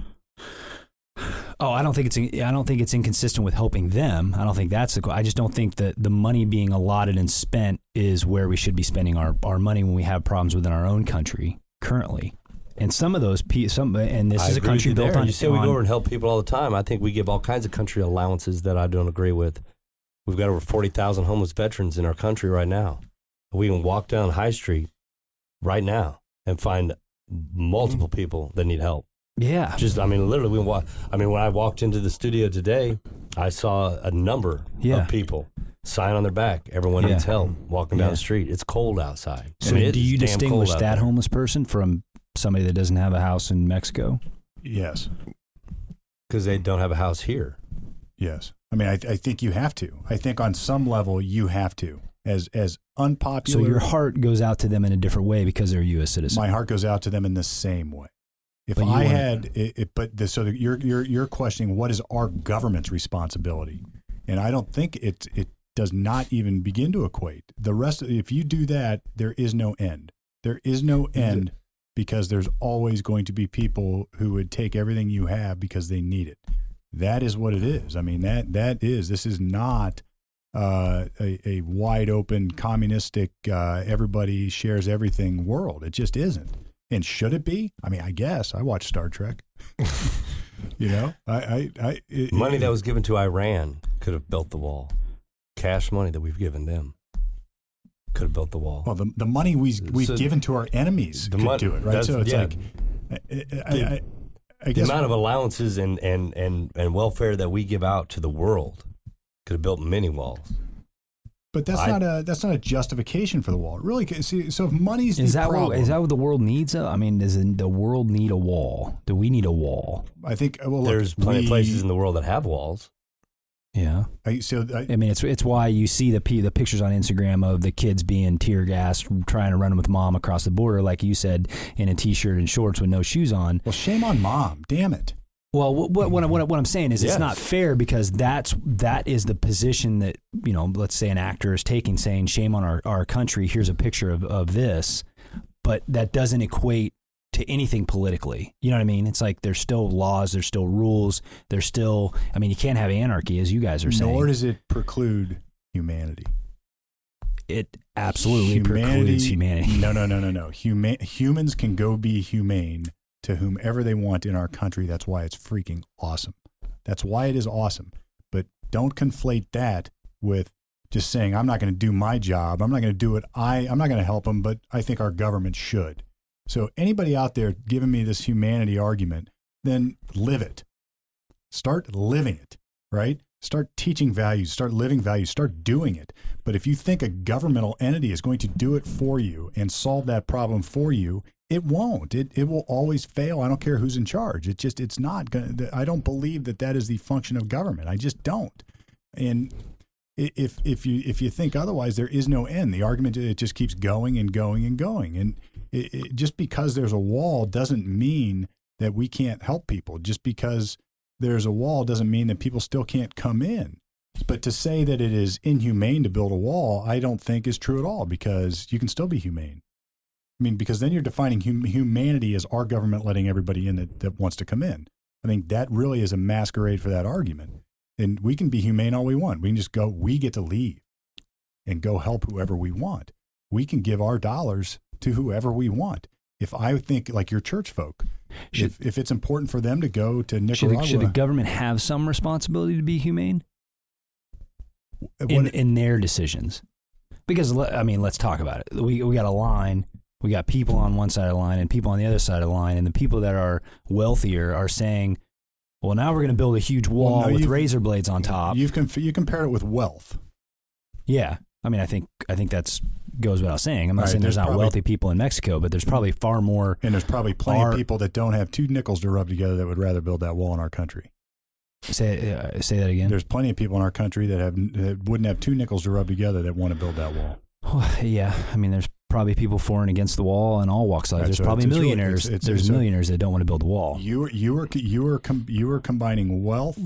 Oh, I don't think it's I don't think it's inconsistent with helping them. I don't think that's the. I just don't think that the money being allotted and spent is where we should be spending our, our money when we have problems within our own country currently. And some of those, some and this I is a country built there. on. You say we go over and help people all the time. I think we give all kinds of country allowances that I don't agree with. We've got over forty thousand homeless veterans in our country right now. We can walk down High Street right now and find multiple people that need help. Yeah, Just, I mean, literally, we walk. I mean, when I walked into the studio today, I saw a number Yeah. of people sign on their back. Everyone Yeah. needs help walking down Yeah. the street. It's cold outside. So I mean, do it's you damn distinguish cold out that there. homeless person from somebody that doesn't have a house in Mexico? Yes, because they don't have a house here? yes. I mean, I, I think you have to. I think on some level you have to. As as unpopular, So your heart goes out to them in a different way because they're a U.S. citizen. my heart goes out to them in the same way. If But I had, it, it, but the, so you're you're you're questioning what is our government's responsibility, and I don't think it it does not even begin to equate. The rest, of, if you do that, there is no end. There is no end because there's always going to be people who would take everything you have because they need it. That is what it is. I mean that that is. This is not uh, a, a wide open communistic uh, everybody shares everything world. It just isn't. And should it be? I mean, I guess I watch Star Trek. you know, I, I, I it, Money it- that was given to Iran could have built the wall. Cash money that we've given them could have built the wall. well, the, the money we we've So- given to our enemies The could mon- do it, right? So it's yeah. like, I, I, I, I the amount of allowances and, and, and, and welfare that we give out to the world could have built many walls. But that's I- not a that's not a justification for the wall. Really, see, so if money's Is the that problem, what, is that what the world needs? though? I mean, does the world need a wall? Do we need a wall? I think uh, well, look, There's plenty we, of places in the world that have walls. Yeah, I, so I, I mean, it's it's why you see the p- the pictures on Instagram of the kids being tear gassed, trying to run with mom across the border, like you said, in a t-shirt and shorts with no shoes on. well, shame on mom. Damn it. Well, what what what, what, what I'm saying is Yes. it's not fair because that's that is the position that you know. Let's say an actor is taking, saying "Shame on our, our country." Here's a picture of of this, but that doesn't equate to anything politically. You know what I mean? It's like there's still laws, there's still rules, there's still. I mean, you can't have anarchy, as you guys are saying. Nor does it preclude humanity. it absolutely precludes humanity. No, no, no, no, no. Huma- humans can go be humane to whomever they want in our country. That's why it's freaking awesome. That's why it is awesome. But don't conflate that with just saying I'm not going to do my job. I'm not going to do it. I I'm not going to help them, but I think our government should. So anybody out there giving me this humanity argument, then live it. Start living it, right? Start teaching values, start living values, start doing it. But if you think a governmental entity is going to do it for you and solve that problem for you, it won't. It, it will always fail. I don't care who's in charge. It just it's not going to I don't believe that that is the function of government. I just don't. And if if you if you think otherwise, there is no end. The argument it just keeps going and going and going. And it, it, just because there's a wall doesn't mean that we can't help people. Just because there's a wall doesn't mean that people still can't come in. But to say that it is inhumane to build a wall, I don't think is true at all because you can still be humane. I mean, because then you're defining hum- humanity as our government letting everybody in that, that wants to come in. I think that really is a masquerade for that argument. And we can be humane all we want. We can just go, we get to leave and go help whoever we want. We can give our dollars to whoever we want. If I think like your church folk, Should- if, if it's important for them to go to Should, Nicaragua, the- should the government have some responsibility to be humane in, in their decisions? Because I mean, let's talk about it. We we got a line. We got people on one side of the line and people on the other side of the line, and the people that are wealthier are saying, "Well, now we're going to build a huge wall Well, no, with razor blades on top." You've conf- you compare it with wealth. yeah, I mean, I think I think that's goes without saying. I'm not Right, saying there's, there's not probably- wealthy people in Mexico, but there's probably far more. And there's probably plenty of people that don't have two nickels to rub together that would rather build that wall in our country. Say uh, say that again. There's plenty of people in our country that have that wouldn't have two nickels to rub together that want to build that wall. yeah, I mean, there's probably people for and against the wall in all walks of life. That's There's right. probably It's really- millionaires. it's- it's- there's millionaires that don't want to build a wall. You are you are you are com- you are combining wealth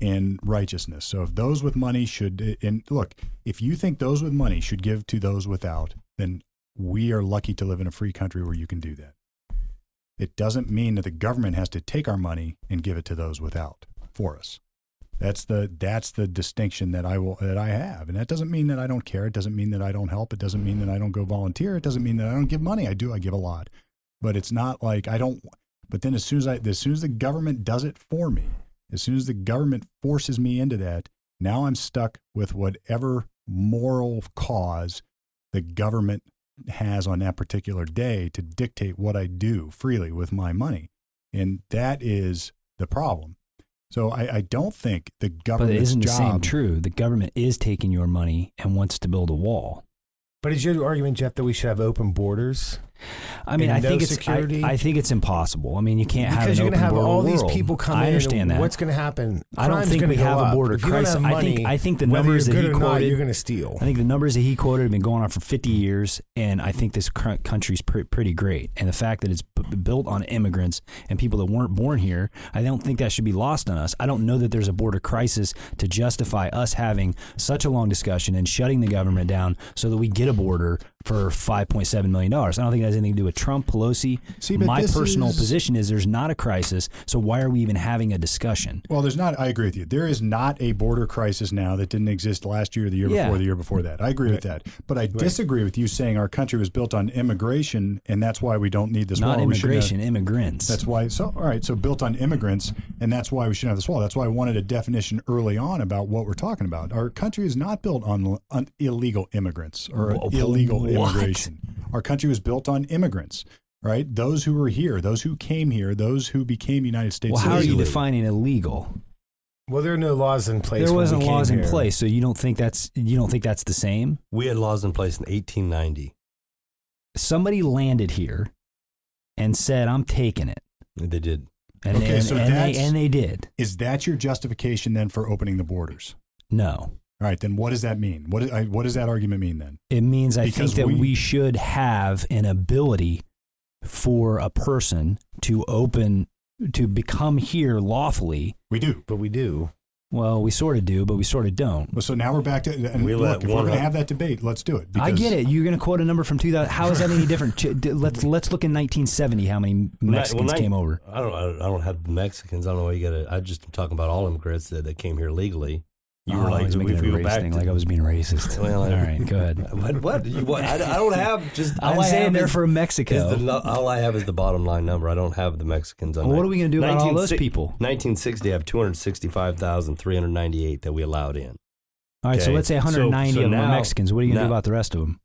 and righteousness. So if those with money should and look, if you think those with money should give to those without, then we are lucky to live in a free country where you can do that. It doesn't mean that the government has to take our money and give it to those without for us. That's the that's the distinction that I will that I have, and that doesn't mean that I don't care. It doesn't mean that I don't help. It doesn't mean that I don't go volunteer. It doesn't mean that I don't give money. I do. I give a lot, but it's not like I don't. But then as soon as I as soon as the government does it for me, as soon as the government forces me into that, now I'm stuck with whatever moral cause the government has on that particular day to dictate what I do freely with my money, and that is the problem. So I, I don't think the But government's isn't the same true? The government is taking your money and wants to build a wall. But is your argument, Jeff, that we should have open borders? I mean, And I no think it's? I, I think it's impossible. I mean, you can't have Because an you're going to have all these people come I understand that. What's going to happen? I don't think we have a border If you don't crisis. have I think I think the numbers that he not, quoted. you're going to steal. I think the numbers that he quoted have been going on for 50 years, and I think this country's pre- pretty great. And the fact that it's b- built on immigrants and people that weren't born here, I don't think that should be lost on us. I don't know that there's a border crisis to justify us having such a long discussion and shutting the government down so that we get a border for 5.7 million dollars. I don't think it has anything to do with Trump, Pelosi. See, My personal is- position is there's not a crisis, so why are we even having a discussion? Well, there's not. I agree with you. There is not a border crisis now that didn't exist last year, the year Yeah. before, the year before that. I agree with that. But I disagree with you saying our country was built on immigration, and that's why we don't need this Not wall. We shouldn't have- immigration, immigrants. That's why. So, all right. So, built on immigrants, and that's why we shouldn't have this wall. That's why I wanted a definition early on about what we're talking about. Our country is not built on, on illegal immigrants or Wha- illegal what? immigration. Our country was built on immigrants, right? Those who were here, those who came here, those who became United States well, how are you citizens. defining illegal? Well, there are no laws in place. There when we wasn't came laws in here. place, so you don't think that's you don't think that's the same. We had laws in place in 1890. Somebody landed here and said, "I'm taking it," They did. and, Okay, and, so and they that's- and they did. Is that your justification then for opening the borders? No, All right, then what does that mean? What, I- what does that argument mean then? it means I Because think that we- we should have an ability for a person to open to become here lawfully. We do. But we do. Well, we sort of do, but we sort of don't. Well, so now we're back to and We look. let If we're going to have that debate, let's do it. I get it. You're going to quote a number from 2000. How is that any different? Ch- Let's let's look in 1970. How many Mexicans Well, came over? I don't. I don't have the Mexicans. I don't know why you got to. I just am talking about all immigrants that, that came here legally. You oh, were like, making we go race back thing, to- like I was being racist. Well, all right, go ahead. What? What? You, what I, I don't have just. All I I saying have there is- for is Mexico. the, all I have is the bottom line number. I don't have the Mexicans on. Well, what are we going to do about all those 1960 people? 1960, I have 265,398 that we allowed in. All right, so let's say 190 so of them are Mexicans. What are you going to do about the rest of them?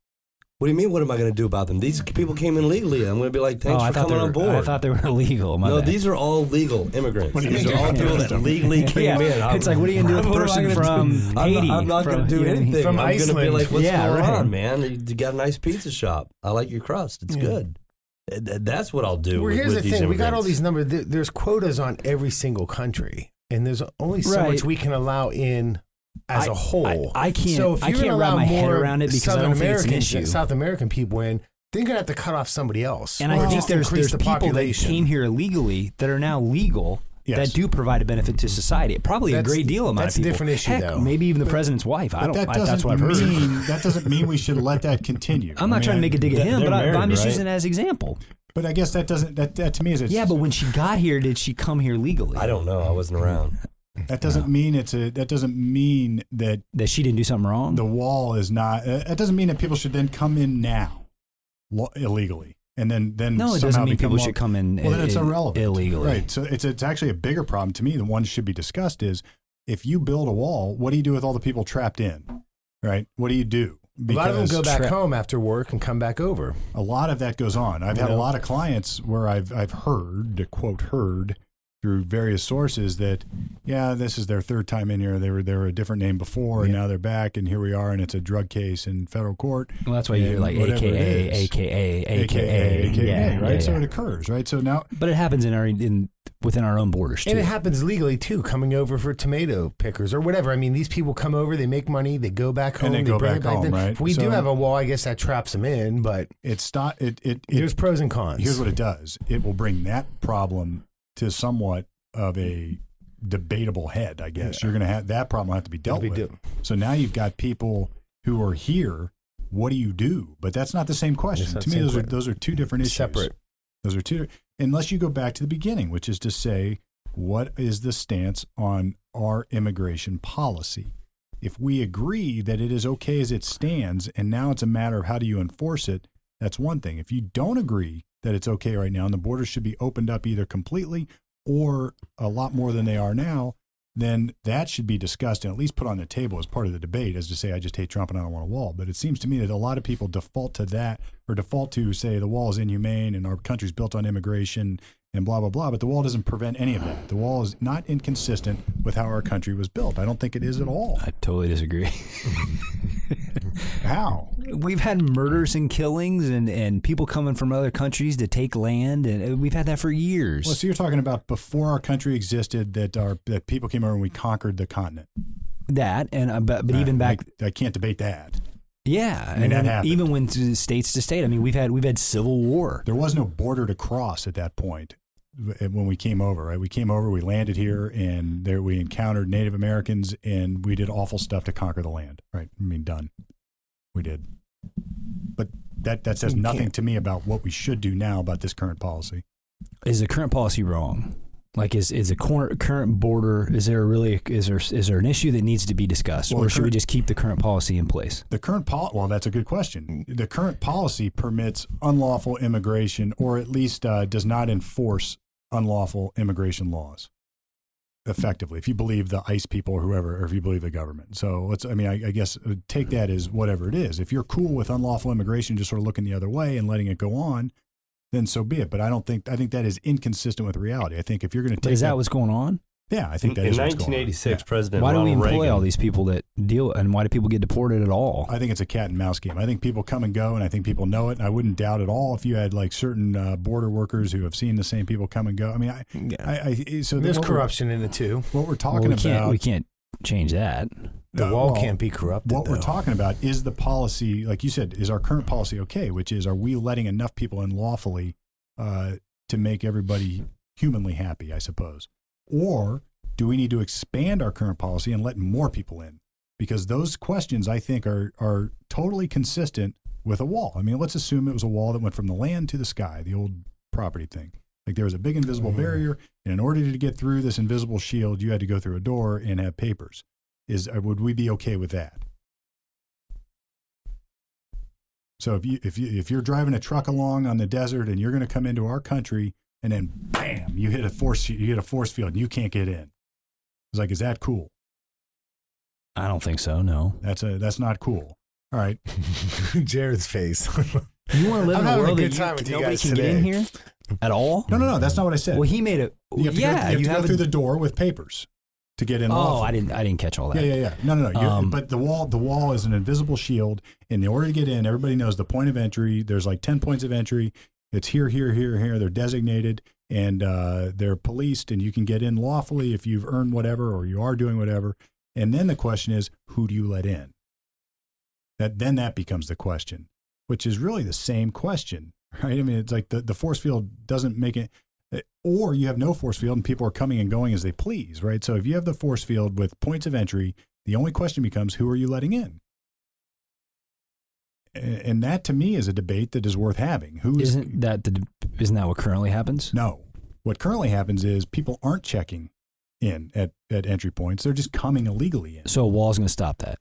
What do you mean? What am I going to do about them? These people came in legally. I'm going to be like, thanks oh, for coming were, on board. I thought they were illegal. My no, bad. these are all legal immigrants. What are you These are all people that legally came Yeah, in. I'm- it's like, what are you gonna do with a what am I person from do? Haiti, I'm not going to do you know what I mean? anything. From I'm going to be like, what's Yeah, going right. on, man? You got a nice pizza shop. I like your crust. It's Yeah. good. That's what I'll do. Well, with, here's with the these thing: we got all these numbers. There's quotas on every single country, and there's only so Right. much we can allow in as I- a whole. I- I can't- So if I you're can't gonna wrap allow my head more around it because I don't think it's an Americans, issue. South American people in, they're gonna have to cut off somebody else. And or I think just there's increase there's the people that came here illegally that are now legal Yes. that do provide a benefit to society. Probably That's- a great deal amount that's of people. That's a different issue, Heck, though. Maybe even the president's wife. I don't. that I, doesn't that's what I've heard. mean that doesn't mean we should let that continue. I'm not I mean, trying to make a dig at him, but, I, but I'm just married, using it as example. But I guess that doesn't that, that to me is it's, Yeah, but when she got here, did she come here legally? I don't know. I wasn't around. That doesn't mean it's a that doesn't mean that That she didn't do something wrong. the wall is not. Uh, that doesn't mean that people should then come in now lo- illegally and then then no, it somehow doesn't mean people law- should come in. Well, then it's i- irrelevant. illegally. Right. So it's it's actually a bigger problem to me. The one should be discussed is if you build a wall, what do you do with all the people trapped in? Right. What do you do? a lot of them go back tra- home after work and come back over. a lot of that goes on. I've You had a lot of clients where I've I've heard, to quote heard, through various sources that yeah, this is their third time in here. They were they were a different name before, and now they're back, and here we are, and it's a drug case in federal court. Well, that's why you hear like whatever AKA, is. AKA, AKA, AKA, AKA, yeah, right? yeah, So it occurs, right? So now But it happens in our in within our own borders too. And it happens legally too, coming over for tomato pickers or whatever. I mean, these people come over, they make money, they go back home, And they go bring back it back. home, right? If we So- do have a wall, I guess that traps them in, but it's not it it, it there's pros and cons. Here's what it does it will bring that problem to somewhat of a debatable head, I guess. Yeah. You're going to have that problem have to be dealt We with. So now you've got people who are here. What do you do? But that's not the same question. To me, those are those are two different issues. Separate. Those are two. Unless you go back to the beginning, which is to say, what is the stance on our immigration policy? If we agree that it is okay as it stands, and now it's a matter of how do you enforce it, that's one thing. If you don't agree that it's okay right now, and the borders should be opened up either completely or a lot more than they are now, then that should be discussed and at least put on the table as part of the debate as to say, I just hate Trump and I don't want a wall. But it seems to me that a lot of people default to that or default to say the wall is inhumane and our country's built on immigration and blah, blah, blah. But the wall doesn't prevent any of that. The wall is not inconsistent with how our country was built. I don't think it is at all. I totally disagree. How? we've had murders and killings and, and people coming from other countries to take land and uh, we've had that for years. Well, so you're talking about before our country existed that our that people came over and we conquered the continent. that and uh, but, but even back I, I can't debate that. yeah, mean, and that happened. even when states to state, I mean we've had we've had civil war. There was no border to cross at that point when we came over, right? We came over, we landed here, and there we encountered Native Americans, and we did awful stuff to conquer the land, right? I mean, done. We did. But that, that says nothing to me about what we should do now about this current policy. Is the current policy wrong? Like is is the current border is there really is there is there an issue that needs to be discussed Well, or should we just keep the current policy in place? The current pol well, that's a good question. The current policy permits unlawful immigration, or at least uh, does not enforce unlawful immigration laws effectively. If you believe the ICE people or whoever, or if you believe the government. So let's, I mean, I, I guess uh, take that as whatever it is. If you're cool with unlawful immigration, just sort of looking the other way and letting it go on, then so be it. But I don't think I think that is inconsistent with reality. I think if you're going to But take is that what's going on? Yeah, I think that in is what's going on. 1986, Yeah. President Why do we employ Reagan, all these people that deal and why do people get deported at all? I think it's a cat and mouse game. I think people come and go, and I think people know it. And I wouldn't doubt at all if you had like certain uh, border workers who have seen the same people come and go. I mean, I, Yeah. I, I so there's corruption in it too. What we're Well, talking we can't about, we can't change that. The uh, wall well, can't be corrupted. What we're talking about is the policy, like you said, is our current policy okay? Which is, are we letting enough people in lawfully uh, to make everybody humanly happy, I suppose. Or do we need to expand our current policy and let more people in? Because those questions, I think, are are totally consistent with a wall. I mean, let's assume it was a wall that went from the land to the sky, the old property thing. Like there was a big invisible barrier, and in order to get through this invisible shield, you had to go through a door and have papers. Is uh, would we be okay with that? So if you if you if you're driving a truck along on the desert and you're going to come into our country and then bam, you hit a force you hit a force field and you can't get in. It's like, is that cool? I don't think so. No. That's a that's not cool. All right, Jared's face. You want to live I'm in a having a world good that time you, with you nobody guys can get in here at all? no, no, no, that's not what I said. Well, he made it. you have to yeah, go, you have to go a- through the door with papers to get in. Oh, lawfully. I didn't. I didn't catch all that. Yeah, yeah, yeah. No, no, no. You- Um, but the wall, the wall is an invisible shield. And in order to get in, everybody knows the point of entry. There's like ten points of entry. It's here, here, here, here. They're designated and uh, they're policed, and you can get in lawfully if you've earned whatever or you are doing whatever. And then the question is, who do you let in? That then that becomes the question, which is really the same question, right? I mean, it's like the the force field doesn't make it or you have no force field and people are coming and going as they please, right? So if you have the force field with points of entry, the only question becomes who are you letting in? And that to me is a debate that is worth having. Who is Isn't that the? Isn't that what currently happens? no? What currently happens is people aren't checking in at, at entry points; they're just coming illegally in. So a wall's going to stop that.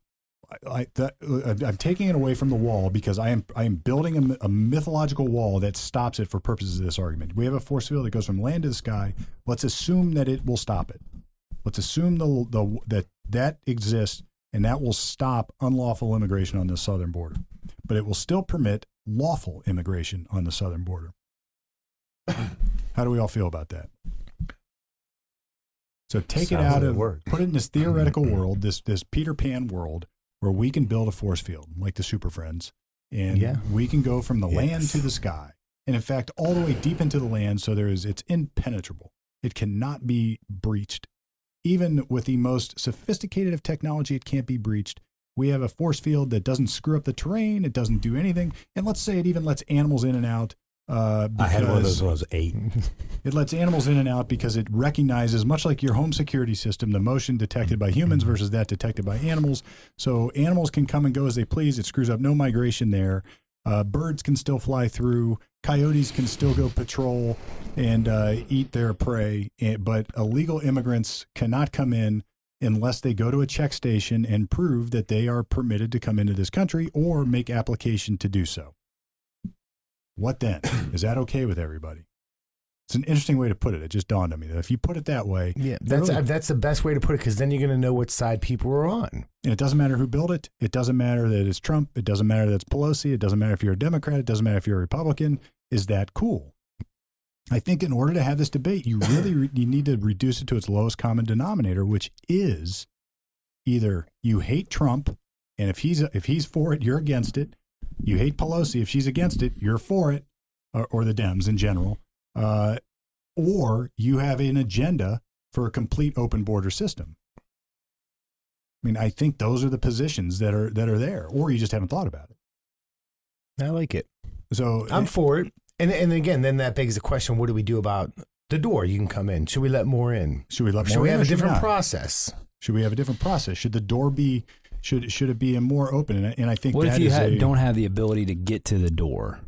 I, I'm taking it away from the wall because I am I am building a, a mythological wall that stops it for purposes of this argument. We have a force field that goes from land to the sky. Let's assume that it will stop it. Let's assume the, the that that exists and that will stop unlawful immigration on the southern border, but it will still permit lawful immigration on the southern border. How do we all feel about that? So take it out of worked. put it in this theoretical world, this this Peter Pan world where we can build a force field like the Super Friends, and Yeah. we can go from the land to the sky, and in fact, all the way deep into the land. So there is it's impenetrable. It cannot be breached, even with the most sophisticated of technology. It can't be breached. We have a force field that doesn't screw up the terrain. It doesn't do anything, and let's say it even lets animals in and out. Uh, I had one of those when I was eight. it lets animals in and out because it recognizes, much like your home security system, the motion detected by humans versus that detected by animals. So animals can come and go as they please. It screws up no migration there. Uh, birds can still fly through. Coyotes can still go patrol and uh, eat their prey. But illegal immigrants cannot come in unless they go to a check station and prove that they are permitted to come into this country or make application to do so. What then? Is that okay with everybody? It's an interesting way to put it. It just dawned on me that if you put it that way, Yeah, that's Really? Uh, that's the best way to put it because then you're going to know what side people are on. and it doesn't matter who built it, it doesn't matter that it's Trump, it doesn't matter that it's Pelosi, it doesn't matter if you're a Democrat, it doesn't matter if you're a Republican. Is that cool? I think in order to have this debate, you really re- you need to reduce it to its lowest common denominator, which is either you hate Trump, and if he's if he's for it, you're against it. You hate Pelosi, if she's against it, you're for it, or, or the Dems in general. Uh, or you have an agenda for a complete open border system. I mean, I think those are the positions that are that are there, or you just haven't thought about it. I like it. So I'm for it. And and again, then that begs the question: What do we do about the door? You can come in. Should we let more in? should we let more Should we in have a different not? process? Should we have a different process? Should the door be should should it be a more open? And I, and I think What that if you is ha- a- don't have the ability to get to the door?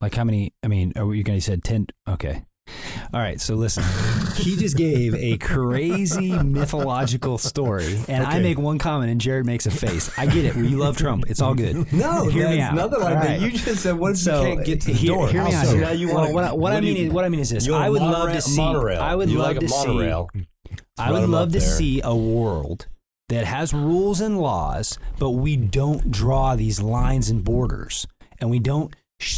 Like how many? I mean, are you going to said ten? Okay. All right. So listen, he just gave a crazy mythological story, and I make one comment, and Jared makes a face. I get it. You love Trump. It's all good. No, Hear me out. nothing like All that. You just said, what if So, you can't get to the hear, door? Hear me out. so? Now you Well, want what, I- what I mean you- is, what I mean is this. I would love to see. monorail. I would you love like a to see. I would love to there. see a world that has rules and laws, but we don't draw these lines and borders, and we don't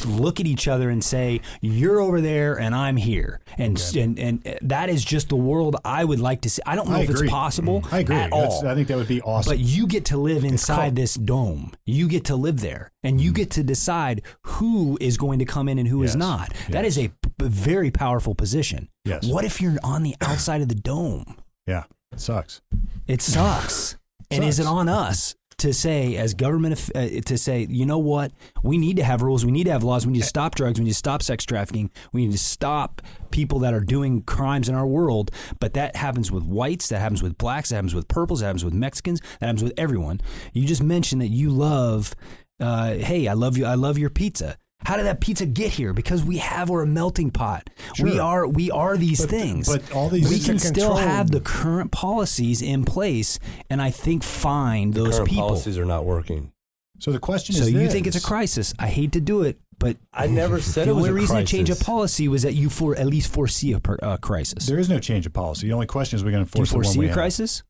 look at each other and say, "You're over there and I'm here," and and and uh, that is just the world I would like to see. I don't know I if agree. it's possible mm-hmm. I agree. at That's- all. I think that would be awesome. But you get to live inside this dome. You get to live there, and you mm-hmm. get to decide who is going to come in and who is Yes. not. That is a p- very powerful position. Yes. What if you're on the outside of the dome? yeah, it sucks. It sucks. and is it on us to say as government uh, to say, you know what, we need to have rules, we need to have laws, we need to stop drugs, we need to stop sex trafficking, we need to stop people that are doing crimes in our world. But that happens with whites, that happens with blacks, that happens with purples, that happens with Mexicans, that happens with everyone. You just mentioned that you love, uh, hey, I love you, I love your pizza. How did that pizza get here? Because we have we're a melting pot. We are we are these But- things. but all these- we can still have the current policies in place, and I think find those Current people. policies are not working. So the question So is, you think it's a crisis? I hate to do it, but I never said the it was only reason crisis. to change a policy was that you for at least foresee a per, uh, crisis. There is no change of policy. The only question is, we're going to Do you enforce one foresee we a have. crisis?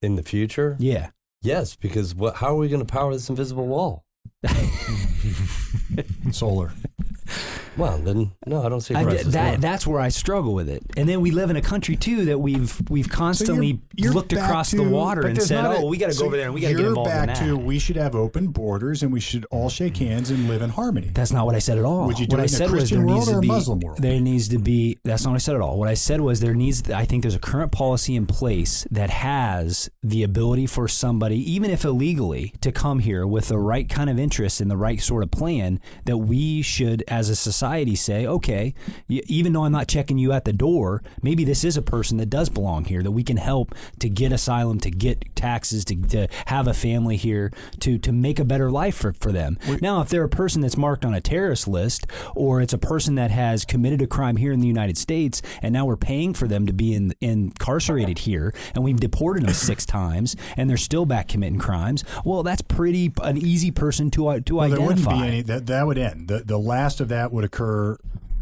in the future. Yeah. Yes, because what? How are we going to power this invisible wall? Solar. Well, then no, I don't see a I, crisis. that no. that's where I struggle with it. And then we live in a country too that we've we've constantly you're looked across to- the water and said, a- "Oh, we got to go over there and we got to get you're involved in that." to we should have open borders and we should all shake mm-hmm. hands and live in harmony. That's not what I said at all. Would you do what it I in a said was Christian there world needs or to a be Muslim world? there needs to be. That's not what I said at all. What I said was there needs. I think there's a current policy in place that has the ability for somebody, even if illegally, to come here with the right kind of interest and the right sort of plan. That we should, as a society, say, okay, even though I'm not checking you at the door, maybe this is a person that does belong here. That we can help to get asylum, to get taxes, to, to have a family here, to to make a better life for, for them. Now, if they're a person that's marked on a terrorist list, or it's a person that has committed a crime here in the United States, and now we're paying for them to be in, incarcerated here, and we've deported them six times, and they're still back committing crimes. Well, that's pretty an easy person to uh, to well, there identify. Wouldn't be any. That that would end. The the last of that would occur.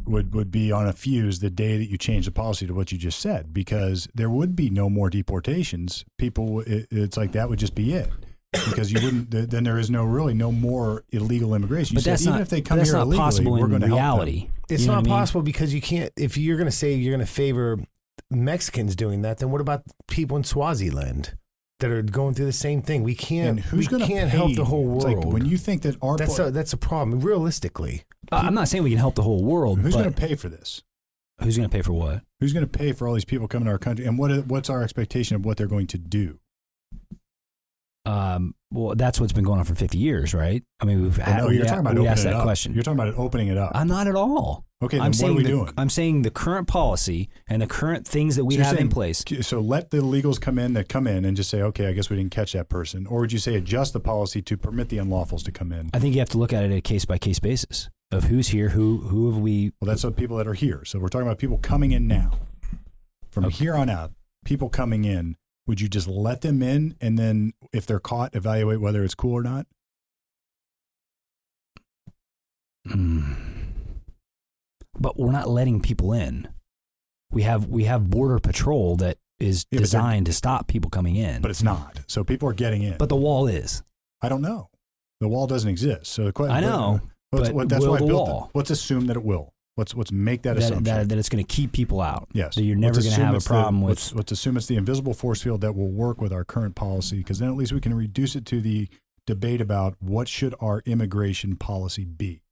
Would would be on a fuse the day that you change the policy to what you just said, because there would be no more deportations. People, it, it's like that would just be it, because you wouldn't. th- Then there is no really no more illegal immigration. You but said that's even not if they come that's here not illegally, possible we're in going to help them. reality. It's You know not what I mean? possible because you can't. If you're going to say you're going to favor Mexicans doing that, then what about people in Swaziland that are going through the same thing? We can't. And who's we going to can't help the whole world. like when you think that our that's a, that's a problem. Realistically, Uh, I'm not saying we can help the whole world, who's going to pay for this? who's going to pay for what? Who's going to pay for all these people coming to our country? And what is, what's our expectation of what they're going to do? Um, well, that's what's been going on for 50 years, right? I mean, we've had, no, you're talking about we asked that up. question. You're talking about it opening it up. I'm not at all. okay, I'm what saying are we the, doing? I'm saying the current policy and the current things that we So have in place. So let the illegals come in that come in and just say, okay, I guess we didn't catch that person. Or would you say adjust the policy to permit the unlawfuls to come in? I think you have to look at it at a case by case basis of who's here, who who have we. Well, that's the people that are here. So we're talking about people coming in now. From Okay. here on out, people coming in, would you just let them in and then if they're caught, evaluate whether it's cool or not? Mm. But we're not letting people in. We have we have border patrol that is Yeah, designed to stop people coming in. But it's not. So people are getting in. but the wall is. I don't know. The wall doesn't exist. So the question I know, but that's will why I built wall? it. Let's assume that it will. Let's let's make that, That, assumption. that, that it's going to keep people out. yes. That you're never going to have a it's the- problem with. Let's, let's assume it's the invisible force field that will work with our current policy, because then at least we can reduce it to the debate about what should our immigration policy be.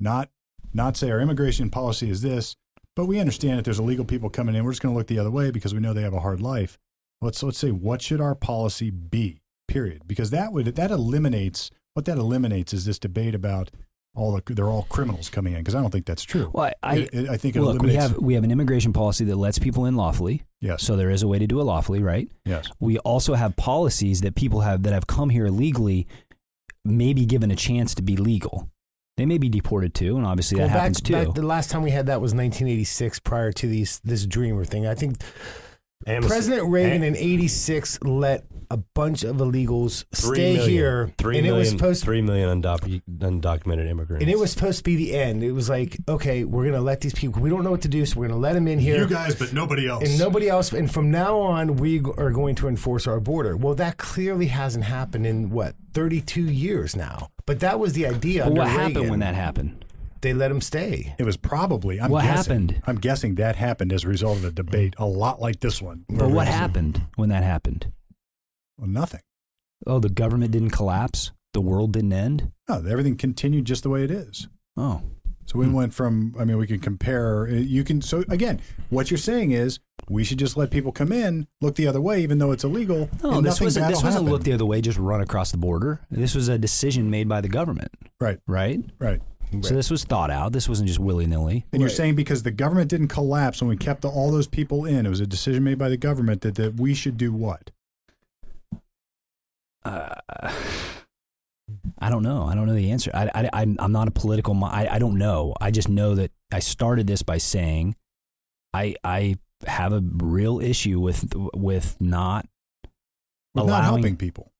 Not not say our immigration policy is this, but we understand that there's illegal people coming in. We're just going to look the other way because we know they have a hard life. Let's let's say what should our policy be? Period. Because that would that eliminates what that eliminates is this debate about all the they're all criminals coming in because I don't think that's true. well, I, It- it- I think it look. We have we have an immigration policy that lets people in lawfully. yes, So there is a way to do it lawfully, right? yes. We also have policies that people have that have come here illegally, may be given a chance to be legal. They may be deported too, and obviously well, that back, happens too. back the last time we had that was 1986, prior to these this Dreamer thing. I think Amnesty- President Reagan Am- in '86 let a bunch of illegals three stay million- here, Three and it was supposed three million undoc- undocumented immigrants. and it was supposed to be the end. It was like, okay, we're gonna let these people. We don't know what to do, so we're gonna let them in here. You guys, but nobody else. and nobody else. And from now on, we are going to enforce our border. Well, that clearly hasn't happened in what 32 years now. But that was the idea. but under what happened when that happened? They let them stay. It was probably. I'm What guessing, happened? I'm guessing that happened as a result of a debate, a lot like this one. But what happened when that happened? Well, nothing. Oh, the government didn't collapse. The world didn't end. No, everything continued just the way it is. Oh, So we Hmm. went from. I mean, we can compare. uh, You can. So again, what you're saying is we should just let people come in, look the other way, even though it's illegal. No, and this bad this wasn't look the other way, just run across the border. This was a decision made by the government, Right, right? right. So this was thought out. This wasn't just willy nilly. And you're saying because the government didn't collapse when we kept the, all those people in, it was a decision made by the government that, that we should do what? Uh, I don't know. I don't know the answer. I, I, I'm, I'm not a political. I, I don't know. I just know that I started this by saying, I, I have a real issue with, with not We're not helping people.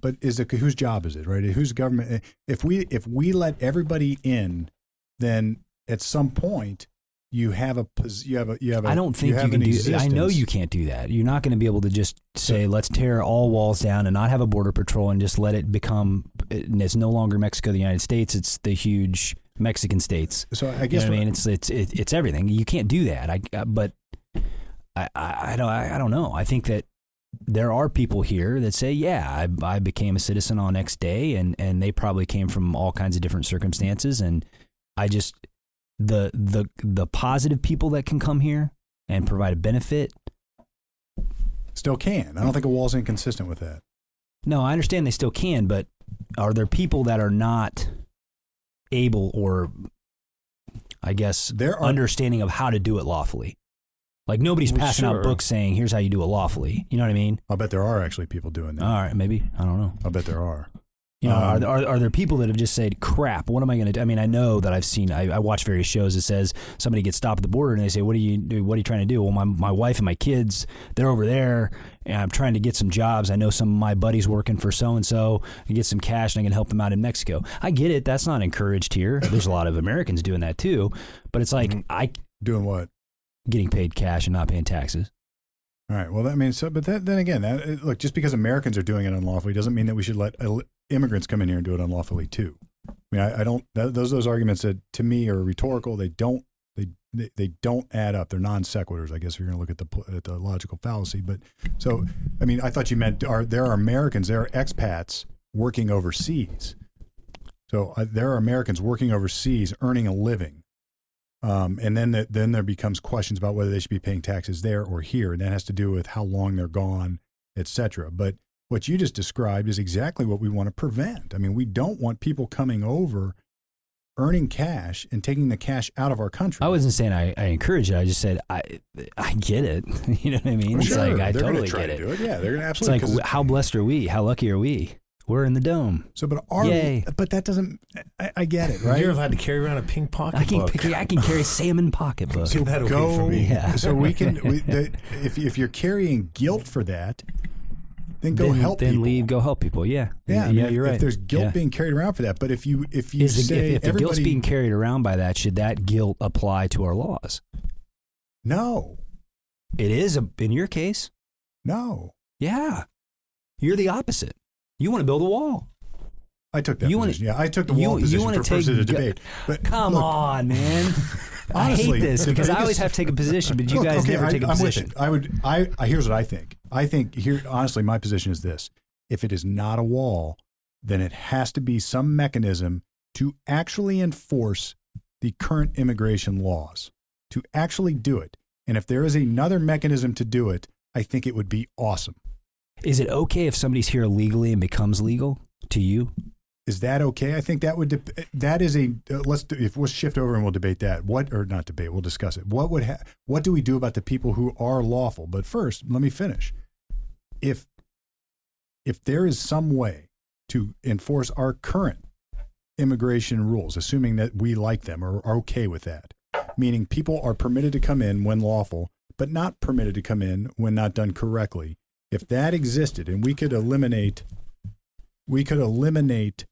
But is it whose job is it, right? Whose government? If we if we let everybody in, then at some point you have a you have a you have a I don't think you, have can an do. I know you can't do that. You're not going to be able to just say, "Let's tear all walls down and not have a border patrol and just let it become." It's no longer Mexico, the United States. It's the huge Mexican states. So I You guess know what I mean, it's it's it, it's everything. You can't do that. I uh, but I, I I don't I, I don't know. I think that there are people here that say, "Yeah, I, I became a citizen on X day," and and they probably came from all kinds of different circumstances, and I just the the the positive people that can come here and provide a benefit. still can. I don't think a wall's inconsistent with that. No, I understand they still can, but are there people that are not able or I guess There are understanding of how to do it lawfully? Like nobody's Well, passing sure. out books saying, "Here's how you do it lawfully." You know what I mean? I'll bet there are actually people doing that. All right, maybe I don't know. I'll bet there are. You know, are, Um, there- are are there people that have just said, "Crap, what am I going to do?" I mean, I know that I've seen. I, I watch various shows that says somebody gets stopped at the border and they say, "What are you do? What are you trying to do?" Well, my my wife and my kids, they're over there, and I'm trying to get some jobs. I know some of my buddies working for so and so, and get some cash, and I can help them out in Mexico. I get it. That's not encouraged here. There's a lot of Americans doing that too, but it's like I Doing what? getting paid cash and not paying taxes. All right. Well, I mean, so, but that, then again, that, look, just because Americans are doing it unlawfully doesn't mean that we should let immigrants come in here and do it unlawfully too. I mean, I, I don't. That, those those arguments that to me are rhetorical. They don't. They they, they don't add up. They're non sequiturs. I guess if you're going to look at the at the logical fallacy. But so, I mean, I thought you meant are there are Americans, there are expats working overseas. So uh, there are Americans working overseas earning a living. Um, and then the, then there becomes questions about whether they should be paying taxes there or here, and that has to do with how long they're gone, et cetera. But what you just described is exactly what we want to prevent. I mean, we don't want people coming over, earning cash, and taking the cash out of our country. I wasn't saying I, I encourage it. I just said I I get it. you know what I mean? Well, it's sure, like I they're gonna totally try get to it. do it. Yeah, they're going to It's absolutely. like 'cause how blessed are we? How lucky are we? We're in the dome. so, but are Yay. but that doesn't. I, I get it, Right? right? You're allowed to carry around a pink pocketbook. I can book. pick, I can carry salmon pocketbook. Give that go. from me. Yeah. So we can. We, the, if if you're carrying guilt for that, then go then, help then people. leave. Go help people. Yeah. Yeah, I mean, yeah. if, You're right. If there's guilt Yeah. being carried around for that, but if you if you Is the, say if, if the guilt's being carried around by that, should that guilt apply to our laws? no, It is a, in your case. no, Yeah. You're the opposite. You want to build a wall. I took that You wanna- position. yeah, I took the wall you position wanna for purposes of take gu- debate. But Come look, on, man. I hate this the because I always have to take a position, but you Look, guys okay, never I, take a I'm with position. it. I would. I, I here's what I think. I think here, honestly, my position is this: if it is not a wall, then it has to be some mechanism to actually enforce the current immigration laws, to actually do it. And if there is another mechanism to do it, I think it would be awesome. Is it okay if somebody's here illegally and becomes legal to you? Is that okay? I think that would dep that is a uh, let's do, if we'll shift over and we'll debate that. What or not debate? We'll discuss it. What would ha- what do we do about the people who are lawful? But first, let me finish. If if there is some way to enforce our current immigration rules, assuming that we like them or are okay with that, meaning people are permitted to come in when lawful, but not permitted to come in when not done correctly. If that existed and we could eliminate we could eliminate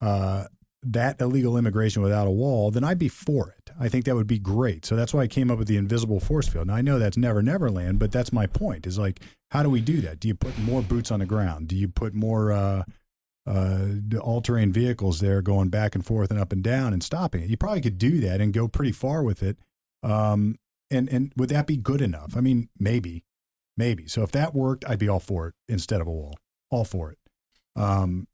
uh, that illegal immigration without a wall, then I'd be for it. I think that would be great. So that's why I came up with the invisible force field. Now I know that's never, never land, but that's my point. Is like, how do we do that? Do you put more boots on the ground? Do you put more uh, uh, all-terrain vehicles there going back and forth and up and down and stopping it? You probably could do that and go pretty far with it. Um, and and would that be good enough? I mean, maybe, maybe. So if that worked, I'd be all for it instead of a wall. All for it. Um,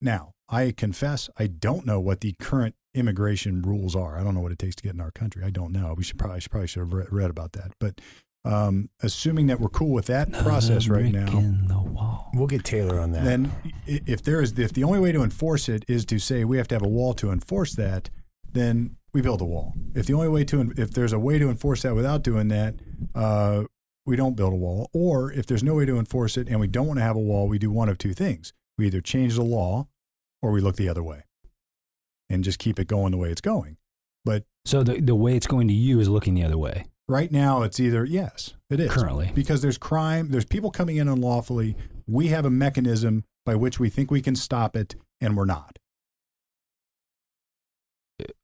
now, I confess I don't know what the current immigration rules are. I don't know what it takes to get in our country. I don't know. We should probably, should probably should have read, read about that. But Um, assuming that we're cool with that process right now, in the wall. We'll get Taylor on that. then if there is if the only way to enforce it is to say we have to have a wall to enforce that, then we build a wall. If the only way to if there's a way to enforce that without doing that, uh, we don't build a wall. Or if there's no way to enforce it and we don't want to have a wall, we do one of two things: we either change the law, or we look the other way, and just keep it going the way it's going. But So the the way it's going to you is looking the other way right now, it's either yes, it is currently. because there's crime, there's people coming in unlawfully. We have a mechanism by which we think we can stop it, and we're not.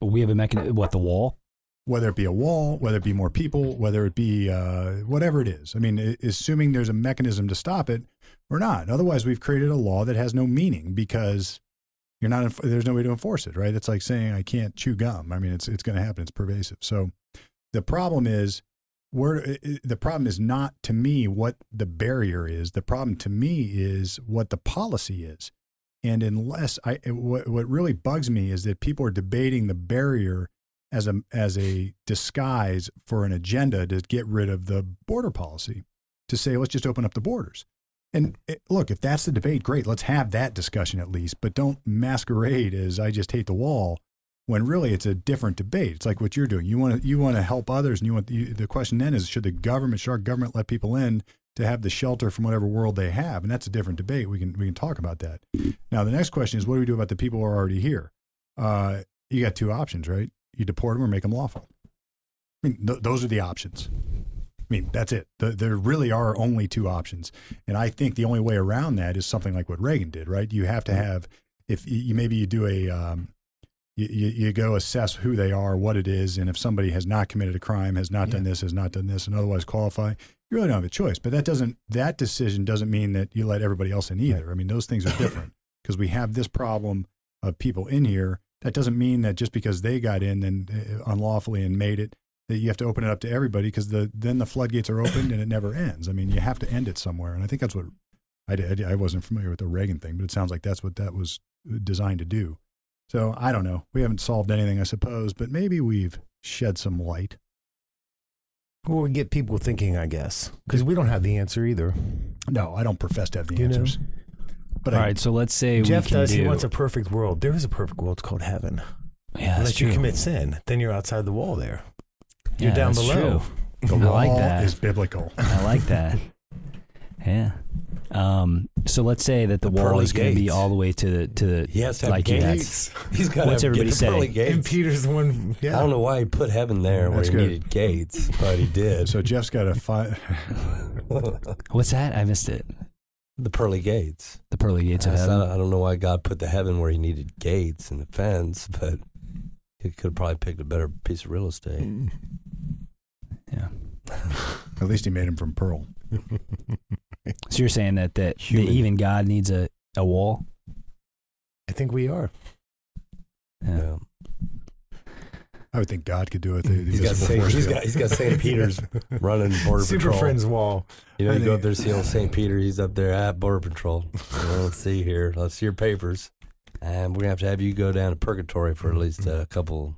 We have a mechanism. What the wall? Whether it be a wall, whether it be more people, whether it be uh, whatever it is. I mean, assuming there's a mechanism to stop it, we're not. Otherwise, we've created a law that has no meaning because you're not. There's no way to enforce it, right? It's like saying I can't chew gum. I mean, it's it's going to happen. It's pervasive. So the problem is where the problem is not to me what the barrier is. The problem to me is what the policy is. And unless I, what, what really bugs me is that people are debating the barrier as a as a disguise for an agenda to get rid of the border policy, to say let's just open up the borders. And eh, look, if that's the debate, great, let's have that discussion at least. But don't masquerade as I just hate the wall when really it's a different debate. It's like what you're doing. You want to you want to help others, and you want you, the question then is should the government, should our government let people in to have the shelter from whatever world they have? And that's a different debate. We can we can talk about that. Now the next question is what do we do about the people who are already here? Uh, you got two options, right? You deport them or make them lawful. I mean, th- those are the options. I mean, that's it. The, there really are only two options, and I think the only way around that is something like what Reagan did. Right? You have to have if you, maybe you do a um, you, you, go assess who they are, what it is, and if somebody has not committed a crime, has not done this, has not done this, and otherwise qualify, you really don't have a choice. But that doesn't that decision doesn't mean that you let everybody else in either. I mean, those things are different because we have this problem of people in here. That doesn't mean that just because they got in and uh, unlawfully and made it that you have to open it up to everybody because the then the floodgates are opened and it never ends. I mean, you have to end it somewhere, and I think that's what I did. I wasn't familiar with the Reagan thing, but it sounds like that's what that was uh, designed to do. So I don't know. We haven't solved anything, I suppose, but maybe we've shed some light. Well, we get people thinking, I guess, because we don't have the answer either. No, I don't profess to have the You know? answers. But All I, right, so let's say Jeff we can does. do. He wants a perfect world. There is a perfect world. It's called heaven. yeah, that's Unless true. you commit sin, then you're outside the wall. There, you're Yeah, down that's below. the I law like that. is biblical. I like that. Yeah. Um, so let's say that the, The wall pearly is going to be gates. all the way to the to the He has to have like you had- gates. He's got What's to have, everybody get the pearly say? gates. And Peter's the one. Yeah. I don't know why he put heaven there where That's he good. needed gates, but he did. So Jeff's got a fi- What's that? I missed it. the pearly gates. The pearly gates of That's heaven. not- I don't know why God put the heaven where he needed gates and a fence, but he could have probably picked a better piece of real estate. Yeah. at least he made him from pearl. So you're saying that that, that Human. even God needs a, a wall? I think we are. Yeah. Yeah. I would think God could do it. The, the He's got, Saint, he's got he's got St. Peter's running border Super patrol. Friends wall. You know, you go up there see old St. Peter. He's up there at border patrol. Well, let's see here. Let's see your papers, and we're gonna have to have you go down to purgatory for at least a couple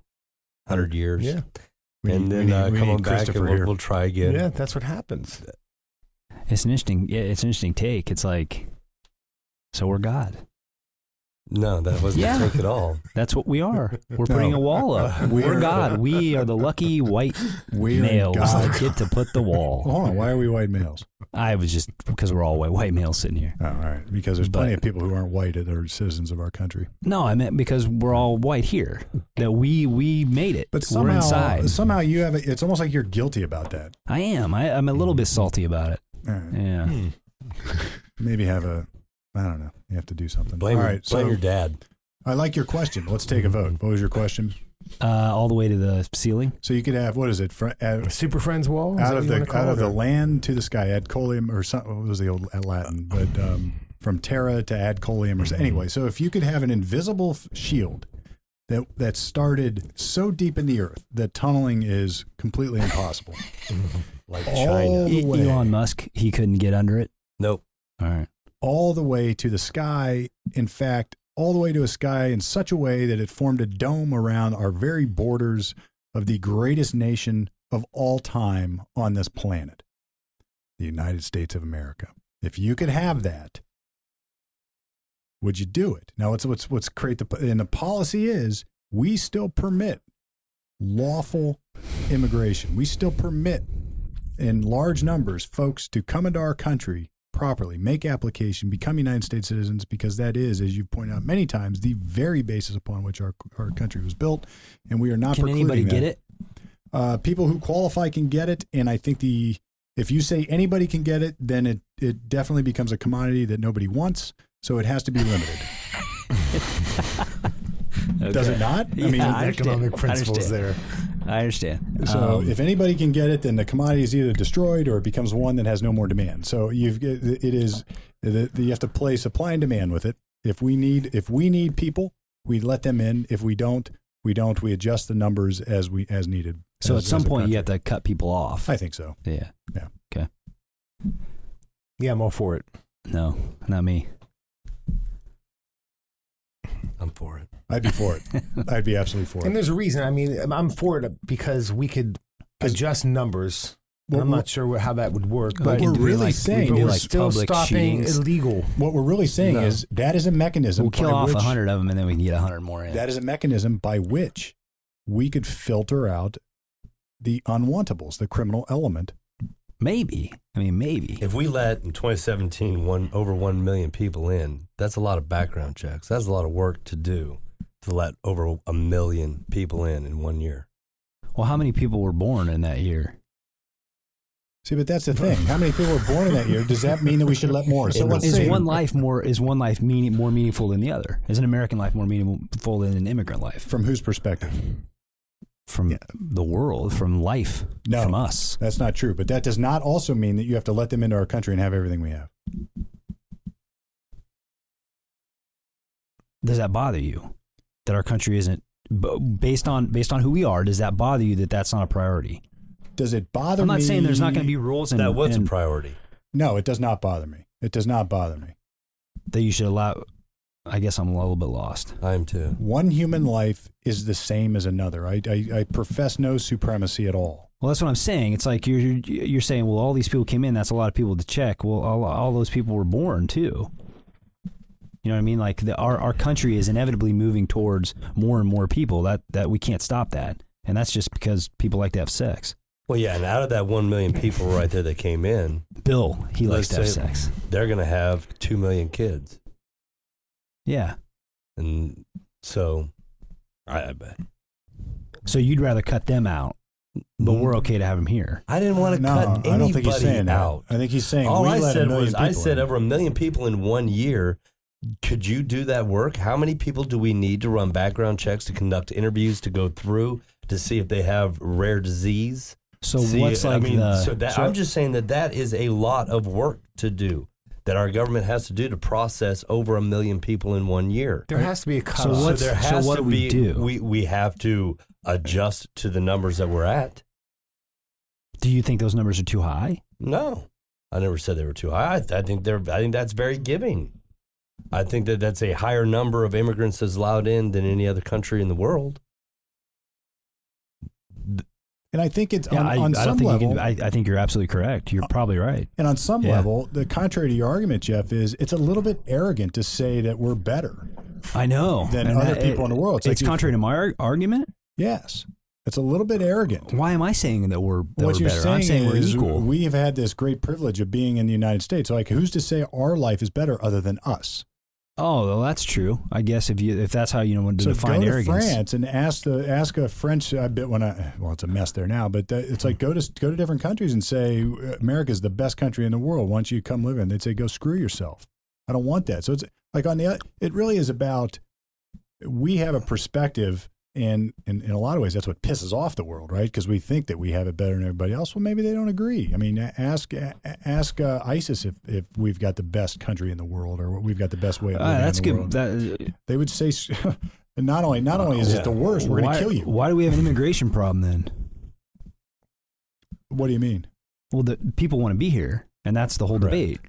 hundred years. Yeah. We and need- then we uh, need- we come need on back and Christopher we'll, we'll try again. Yeah, that's what happens. It's an interesting. Yeah, it's an interesting take. It's like, so we're God. No, that wasn't Yeah. the take at all. That's what we are. We're putting a wall up. We're- We're God. We are the lucky white We're in males God. that get to put the Well, wall. hold on. Why are we white males? I was just because we're all white white males sitting here. Oh, all right. Because there's plenty of people who aren't white that are citizens of our country. No, I meant because we're all white here. That we we made it. But we're somehow, inside. somehow you have. A, it's almost like you're guilty about that. I am. I, I'm a little bit salty about it. All right. Yeah. Hmm. Maybe have a. I don't know. You have to do something. Blame, all your- blame so your dad. I like your question. Let's take a vote. What was your question? Uh, all the way to the ceiling. So you could have what is it? Fr- uh, Super Friends wall. Is out of the out of the land to the sky, ad colium or something. What was the old Latin? But um, from terra to ad coelium or so. Anyway, so if you could have an invisible f- shield that that started so deep in the earth that tunneling is completely impossible. Like all China. the way, Elon Musk, he couldn't get under it. Nope. All right. All the way to the sky. In fact, all the way to a sky in such a way that it formed a dome around our very borders of the greatest nation of all time on this planet. the United States of America. If you could have that, would you do it? Now, what's what's what's create the and the policy is we still permit lawful immigration. We still permit in large numbers folks to come into our country properly, make application, become United States citizens, because that is, as you've pointed out many times, the very basis upon which our our country was built, and we are not. Can anybody precluding get that. it? Uh, people who qualify can get it, and I think the if you say anybody can get it, then it it definitely becomes a commodity that nobody wants. So it has to be limited. Does it not? I Yeah, mean, I. Economic principles understand. there. I understand. So Um, if anybody can get it, then the commodity is either destroyed or it becomes one that has no more demand. So you've it is you have to play supply and demand with it. If we need if we need people, we let them in. If we don't, we don't. We adjust the numbers as we as needed. so as- at some as a point, you have to cut people off. I think so. yeah. Yeah. Okay. Yeah, I'm all for it. No, not me. I'm for it. I'd be for it. I'd be absolutely for it. And there's a reason. I mean, I'm for it because we could adjust numbers. What I'm not sure how that would work, What but we're really like- saying we but is we're like still stopping shootings. illegal. What we're really saying No. is that is a mechanism. We'll kill by off a which- hundred of them, and then we can get a hundred more in. That is a mechanism by which we could filter out the unwantables, the criminal element. maybe. I mean, maybe. If we let in 2017 one over one million people in, that's a lot of background checks. That's a lot of work to do to let over a million people in in one year. Well, how many people were born in that year? See, but that's the thing. How many people were born in that year? Does that mean that we should let more? So Is say one life more is one life meaning more meaningful than the other? Is an American life more meaningful than an immigrant life? from whose perspective? From the world, from life, No. from us. That's not true. But that does not also mean that you have to let them into our country and have everything we have. Does that bother you that our country isn't based on based on who we are? Does that bother you that that's not a priority? Does it bother me? I'm me? not saying there's not going to be rules and, that was and a priority. No, it does not bother me. It does not bother me. that you should allow. I guess I'm a little bit lost. I am too. One human life is the same as another. I, I, I profess no supremacy at all. Well, that's what I'm saying. It's like you're you're saying, well, all these people came in. That's a lot of people to check. Well, all, all those people were born too. You know what I mean? Like the, our our country is inevitably moving towards more and more people. That that we can't stop that, and that's just because people like to have sex. Well, yeah, and out of that one million people right there that came in, Bill, he likes to have sex. they're going to have two million kids, Yeah. and so I, I bet. So you'd rather cut them out, but we're okay to have them here. I didn't want to no, cut I anybody don't think he's saying out. that. I think he's saying All we I let a said million was, I said in. over a million people in one year. Could you do that work? How many people do we need to run background checks, to conduct interviews, to go through to see if they have rare disease? So See, what's I like mean, the so that, I'm just saying that that is a lot of work to do that our government has to do to process over a million people in one year. There has to be a So cutoff. what's- there so has what to do we be, do? We we have to adjust to the numbers that we're at. do you think those numbers are too high? No, I never said they were too high. I, I think they're. I think that's very giving. I think that that's a higher number of immigrants that's allowed in than any other country in the world. and I think it's Yeah, on, I, on I some think level. you can. I, I think you're absolutely correct. You're probably right. and on some Yeah. level, the contrary to your argument, Jeff, is it's a little bit arrogant to say that we're better. I know. Than And other that- people in the world. It's It's, like you- contrary to my argument. Yes, it's a little bit arrogant. Why am I saying that we're, that what we're you're better? saying I'm saying we're is equal. we have had this great privilege of being in the United States. So like, who's to say our life is better other than us? Oh, well, that's true. I guess if you if that's how you know to so define go to arrogance. France and ask the ask a French. I bet when I well, it's a mess there now, but it's like go to go to different countries and say America is the best country in the world. Once you come live in, they'd say go screw yourself. I don't want that. So it's like on the it really is about we have a perspective. And in, in a lot of ways, that's what pisses off the world, right? Because we think that we have it better than everybody else. Well, maybe they don't agree. I mean, ask ask uh, ISIS if, if we've got the best country in the world or we've got the best way of living Ah, that's in the good. world That, they would say and not only not only is Yeah. it the worst, we're going to kill you. Why do we have an immigration problem then? What do you mean? Well, the people want to be here, and that's the whole Right. debate.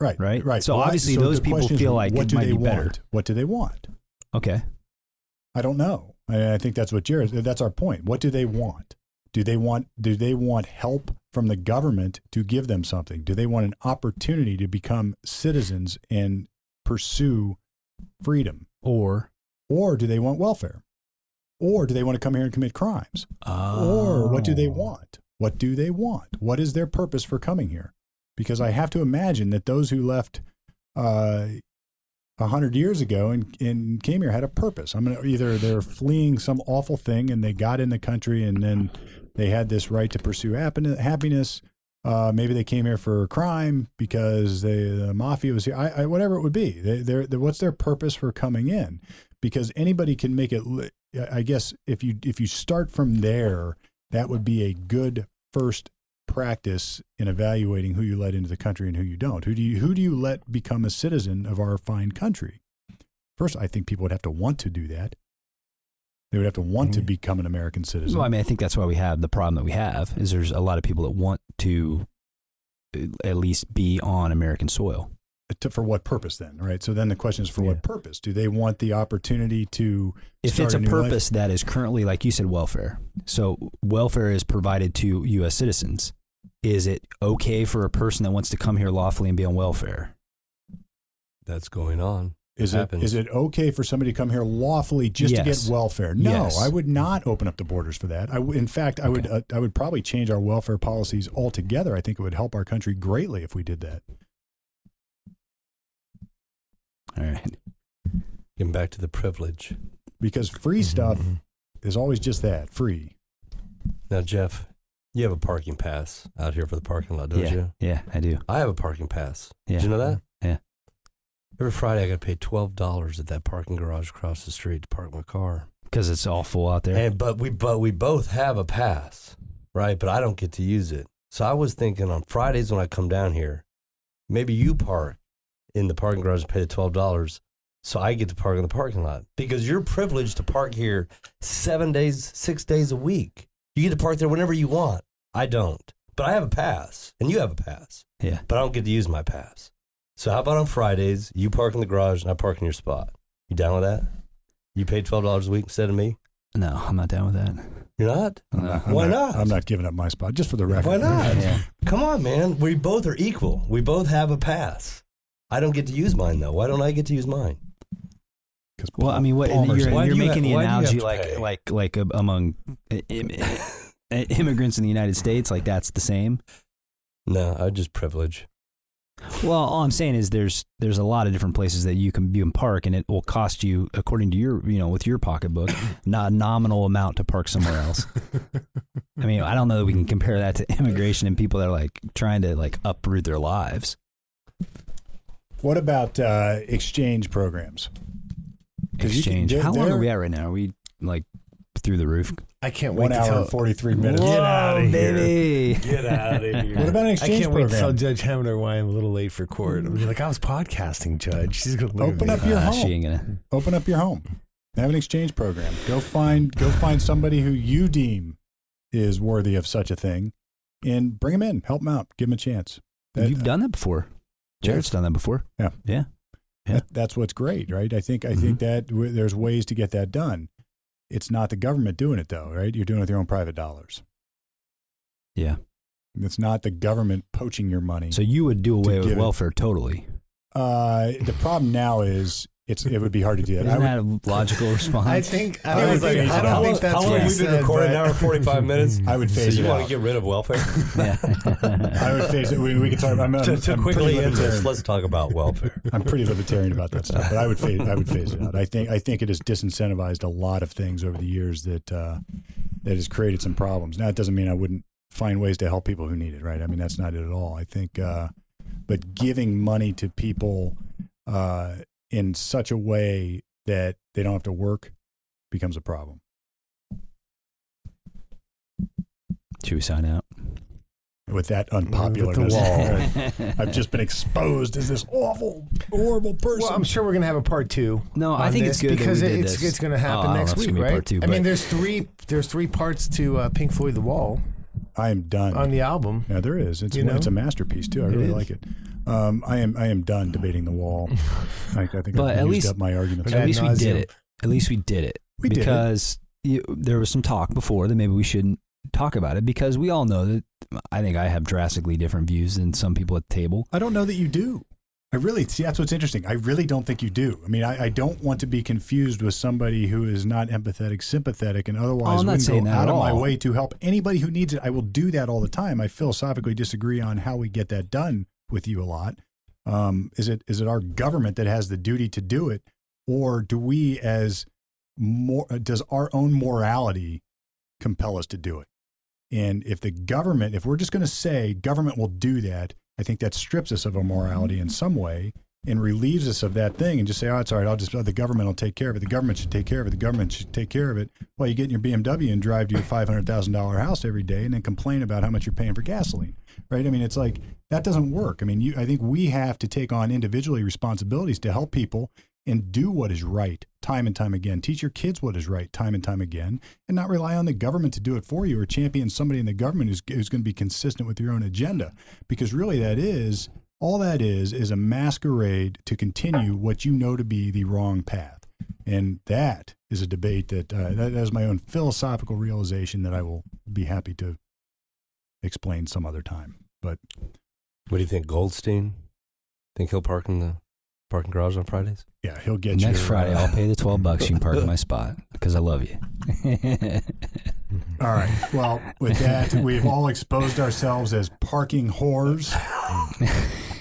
Right, Right. right. So Well, I- obviously those people feel like what it do might they be better. What do they want? Okay. I don't know. I, I think that's what Jared. That's our point. What do they want? Do they want do they want help from the government to give them something? Do they want an opportunity to become citizens and pursue freedom? Or Or do they want welfare? Or do they want to come here and commit crimes? Or what do they Oh. want? What do they want? What is their purpose for coming here? Because I have to imagine that those who left uh, hundred years ago and, and came here had a purpose. I'm either they're fleeing some awful thing and they got in the country and then they had this right to pursue happin- happiness. Uh, maybe they came here for crime because they, the mafia was here. I, I, whatever it would be, they, they what's their purpose for coming in? Because anybody can make it. I guess if you if you start from there, that would be a good first practice in evaluating who you let into the country and who you don't. Who do you who do you let become a citizen of our fine country? First, I think people would have to want to do that. They would have to want to Mhm. become an American citizen. Well, I mean, I think that's why we have the problem that we have is there's a lot of people that want to uh, at least be on American soil. to, for what purpose then, right? So then the question is for Yeah. what purpose? Do they want the opportunity to If it's a life? purpose that is currently, like you said, welfare. So welfare is provided to U.S. citizens. Is it okay for a person that wants to come here lawfully and be on welfare? That's going on. Is it happens. it okay for somebody to come here lawfully just to get welfare? No, Yes. I would not open up the borders for that. I w in fact, I would uh, I would probably change our welfare policies altogether. I think it would help our country greatly if we did that. All right. Getting back to the privilege. Because free stuff Mhm. is always just that, free. Now, Jeff, you have a parking pass out here for the parking lot, don't yeah. you? Yeah, I do. I have a parking pass. Yeah. Did you know that? Yeah. Every Friday, I got to pay twelve dollars at that parking garage across the street to park my car. Because it's all full out there. And but we but we both have a pass, right? But I don't get to use it. So I was thinking on Fridays when I come down here, maybe you park in the parking garage and pay the twelve dollars, so I get to park in the parking lot because you're privileged to park here seven days, six days a week. You get to park there whenever you want. I don't, but I have a pass, and you have a pass, yeah. but I don't get to use my pass. So how about on Fridays you park in the garage and I park in your spot? You down with that? You pay twelve dollars a week instead of me. No, I'm not down with that. You're not. I'm No. not, I'm Why not? I'm not giving up my spot just for the record. Why not? Yeah. Come on, man. We both are equal. We both have a pass. I don't get to use mine though. Why don't I get to use mine? 'Cause Well, I mean, what Palmer's you're, Why do you're making ha- the why do you have analogy to like like like uh, among uh, immigrants in the United States, like that's the same. No, I just privilege. Well, all I'm saying is there's there's a lot of different places that you can you can park, and it will cost you, according to your you know with your pocketbook, not a nominal amount to park somewhere else. I mean, I don't know that we can compare that to immigration and people that are like trying to like uproot their lives. What about uh, exchange programs? 'Cause you can- How long they're- we at right now? Are we like through the roof? I can't wait One hour and forty three minutes. Whoa, outta here. baby. Get out of here. What about an exchange program? I can't wait to tell? Judge Hamner why I'm a little late for court. I'm like, I was podcasting, Judge. She's gonna look Open me. up your Ah, home. she ain't gonna. Open up your home. Have an exchange program. Go find go find somebody who you deem is worthy of such a thing, and bring them in. Help them out. Give them a chance. That- You've done that before. Jared's done that before. Yeah. Yeah. Yeah. That, that's what's great, right? I think I think that w- there's ways to get that done. It's not the government doing it though, right? You're doing it with your own private dollars. Yeah. It's not the government poaching your money. So you would do away with it- welfare totally. uh, the problem now is it's it would be hard to do that. I Isn't would, that a logical response? I think. I, I don't think, phase I don't think that's How long what have we been recording? An but- hour 45 minutes? I would So phase you it want to get rid of welfare? I would phase it. We, we could talk. I'm, I'm, to to I'm quickly end this, let's talk about welfare. I'm pretty libertarian about that stuff, but I would phase, I would phase it out. I think I think it has disincentivized a lot of things over the years that uh, that has created some problems. Now it doesn't mean I wouldn't find ways to help people who need it, right? I mean that's not it at all. I think, uh, but giving money to people uh, in such a way that they don't have to work becomes a problem. Should we sign out? With that unpopularness, wall. I've just been exposed as this awful, horrible person. Well, I'm sure we're gonna have a part two. No, I think it's good that because we did it's this. it's gonna Oh, I happen don't know next if it's week, gonna be right? part two, I mean, there's three there's three parts to uh, Pink Floyd The Wall I am done. on the album. Yeah, there is. It's You know? it's a masterpiece too. I It really is. like it. Um, I am I am done debating the wall. I, I think But I've at used least- up my arguments. Ad At least we did nauseam. it. At least we did it. We did it. because you, there was some talk before that maybe we shouldn't talk about it because we all know that I think I have drastically different views than some people at the table. I don't know that you do. I really see that's what's interesting. I really don't think you do. I mean, I, I don't want to be confused with somebody who is not empathetic, sympathetic, and otherwise Oh, I'm not wouldn't saying go that out at of my all. way to help anybody who needs it. I will do that all the time. I philosophically disagree on how we get that done with you a lot. Um, is it is it our government that has the duty to do it, or do we as more does our own morality compel us to do it? And if the government, if we're just going to say government will do that, I think that strips us of our morality in some way and relieves us of that thing and just say, oh, it's all right. I'll just, oh, the government will take care of it. The government should take care of it. The government should take care of it. Well, you get in your BMW and drive to your $500,000 house every day and then complain about how much you're paying for gasoline, right? I mean, it's like that doesn't work. I mean, you, I think we have to take on individually responsibilities to help people and do what is right time and time again. Teach your kids what is right time and time again, and not rely on the government to do it for you or champion somebody in the government who's, who's going to be consistent with your own agenda. Because really, that is all that is is a masquerade to continue what you know to be the wrong path. And that is a debate that uh, that is my own philosophical realization that I will be happy to explain some other time. But What do you think, Goldstein? Think he'll park in the parking garage on Fridays? yeah, he'll get you. Next your, Friday, uh, I'll pay the 12 bucks. You can park in my spot because I love you. All right. Well, with that, we've all exposed ourselves as parking whores.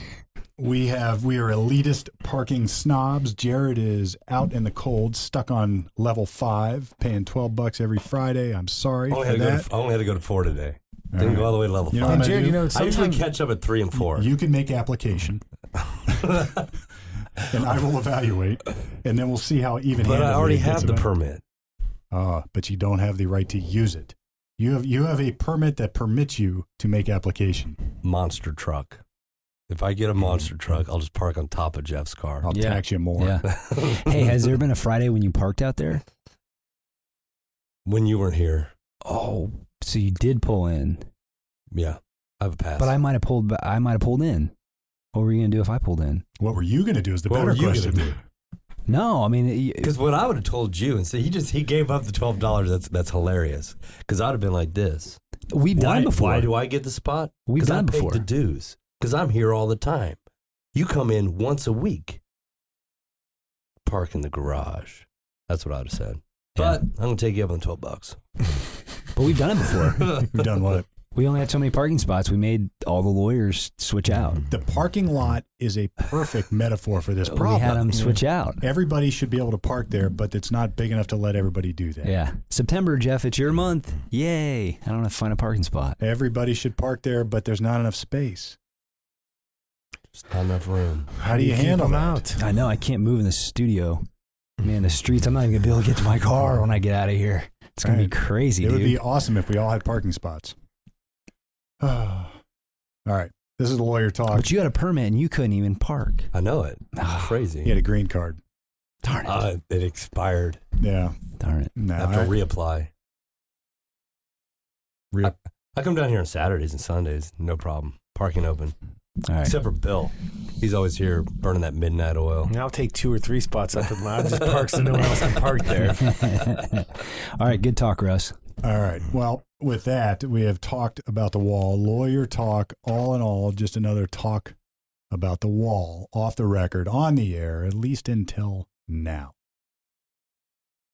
We have we are elitist parking snobs. Jared is out in the cold, stuck on level five, paying twelve bucks every Friday. I'm sorry I only, for had to go that. to, I only had to go to four today. All Didn't right. go all the way to level You know five. what I'm Jared, gonna you do? know, I usually sometimes catch up at three and four. You can make application, and I will evaluate, and then we'll see how even. but I already have the permit. Uh, but you don't have the right to use it. You have you have a permit that permits you to make application. Monster truck. If I get a monster truck, I'll just park on top of Jeff's car. I'll Yeah. tax you more. Yeah. Hey, has there been a Friday when you parked out there? when you weren't here, Oh, so you did pull in, yeah, I have a pass. but I might have pulled. ba- I might have pulled in. What were you gonna do if I pulled in? What were you going to do? Is the What better were you gonna question. do? No, I mean, it- Because what I would have told you, and so he just he gave up the twelve dollars. That's that's hilarious. Because I'd have been like this. we've done why, before. Why do I get the spot? We've 'Cause done I it paid before. the dues. Because I'm here all the time. You come in once a week. Park in the garage. That's what I'd have said. Yeah. But I'm gonna take you up on twelve bucks. but we've done it before. We've done what? we only had so many parking spots. We made all the lawyers switch out. The parking lot is a perfect metaphor for this problem. We had them switch out. Everybody should be able to park there, but it's not big enough to let everybody do that. Yeah, September, Jeff. It's your month. Yay! I don't have to find a parking spot. Everybody should park there, but there's not enough space. Just not enough room. How do you, keep handle them that? out? I know I can't move in the studio. Man, the streets. I'm not even gonna be able to get to my car when I get out of here. It's gonna Right. be crazy, It dude. would be awesome if we all had parking spots. all right. This is the lawyer talk. but you had a permit and you couldn't even park. I know it. Ah, Crazy. He had a green card. Darn it! Uh, it expired. Yeah. Darn it! No, I have to I- reapply. Re- I, I come down here on Saturdays and Sundays, no problem. Parking open. All right. Except for Bill. He's always here burning that midnight oil. And I'll take two or three spots up at mine. I'll just park so no one else can park there. All right. Good talk, Russ. All right. Well, with that, we have talked about the wall. Lawyer talk, all in all, just another talk about the wall off the record, on the air, at least until now.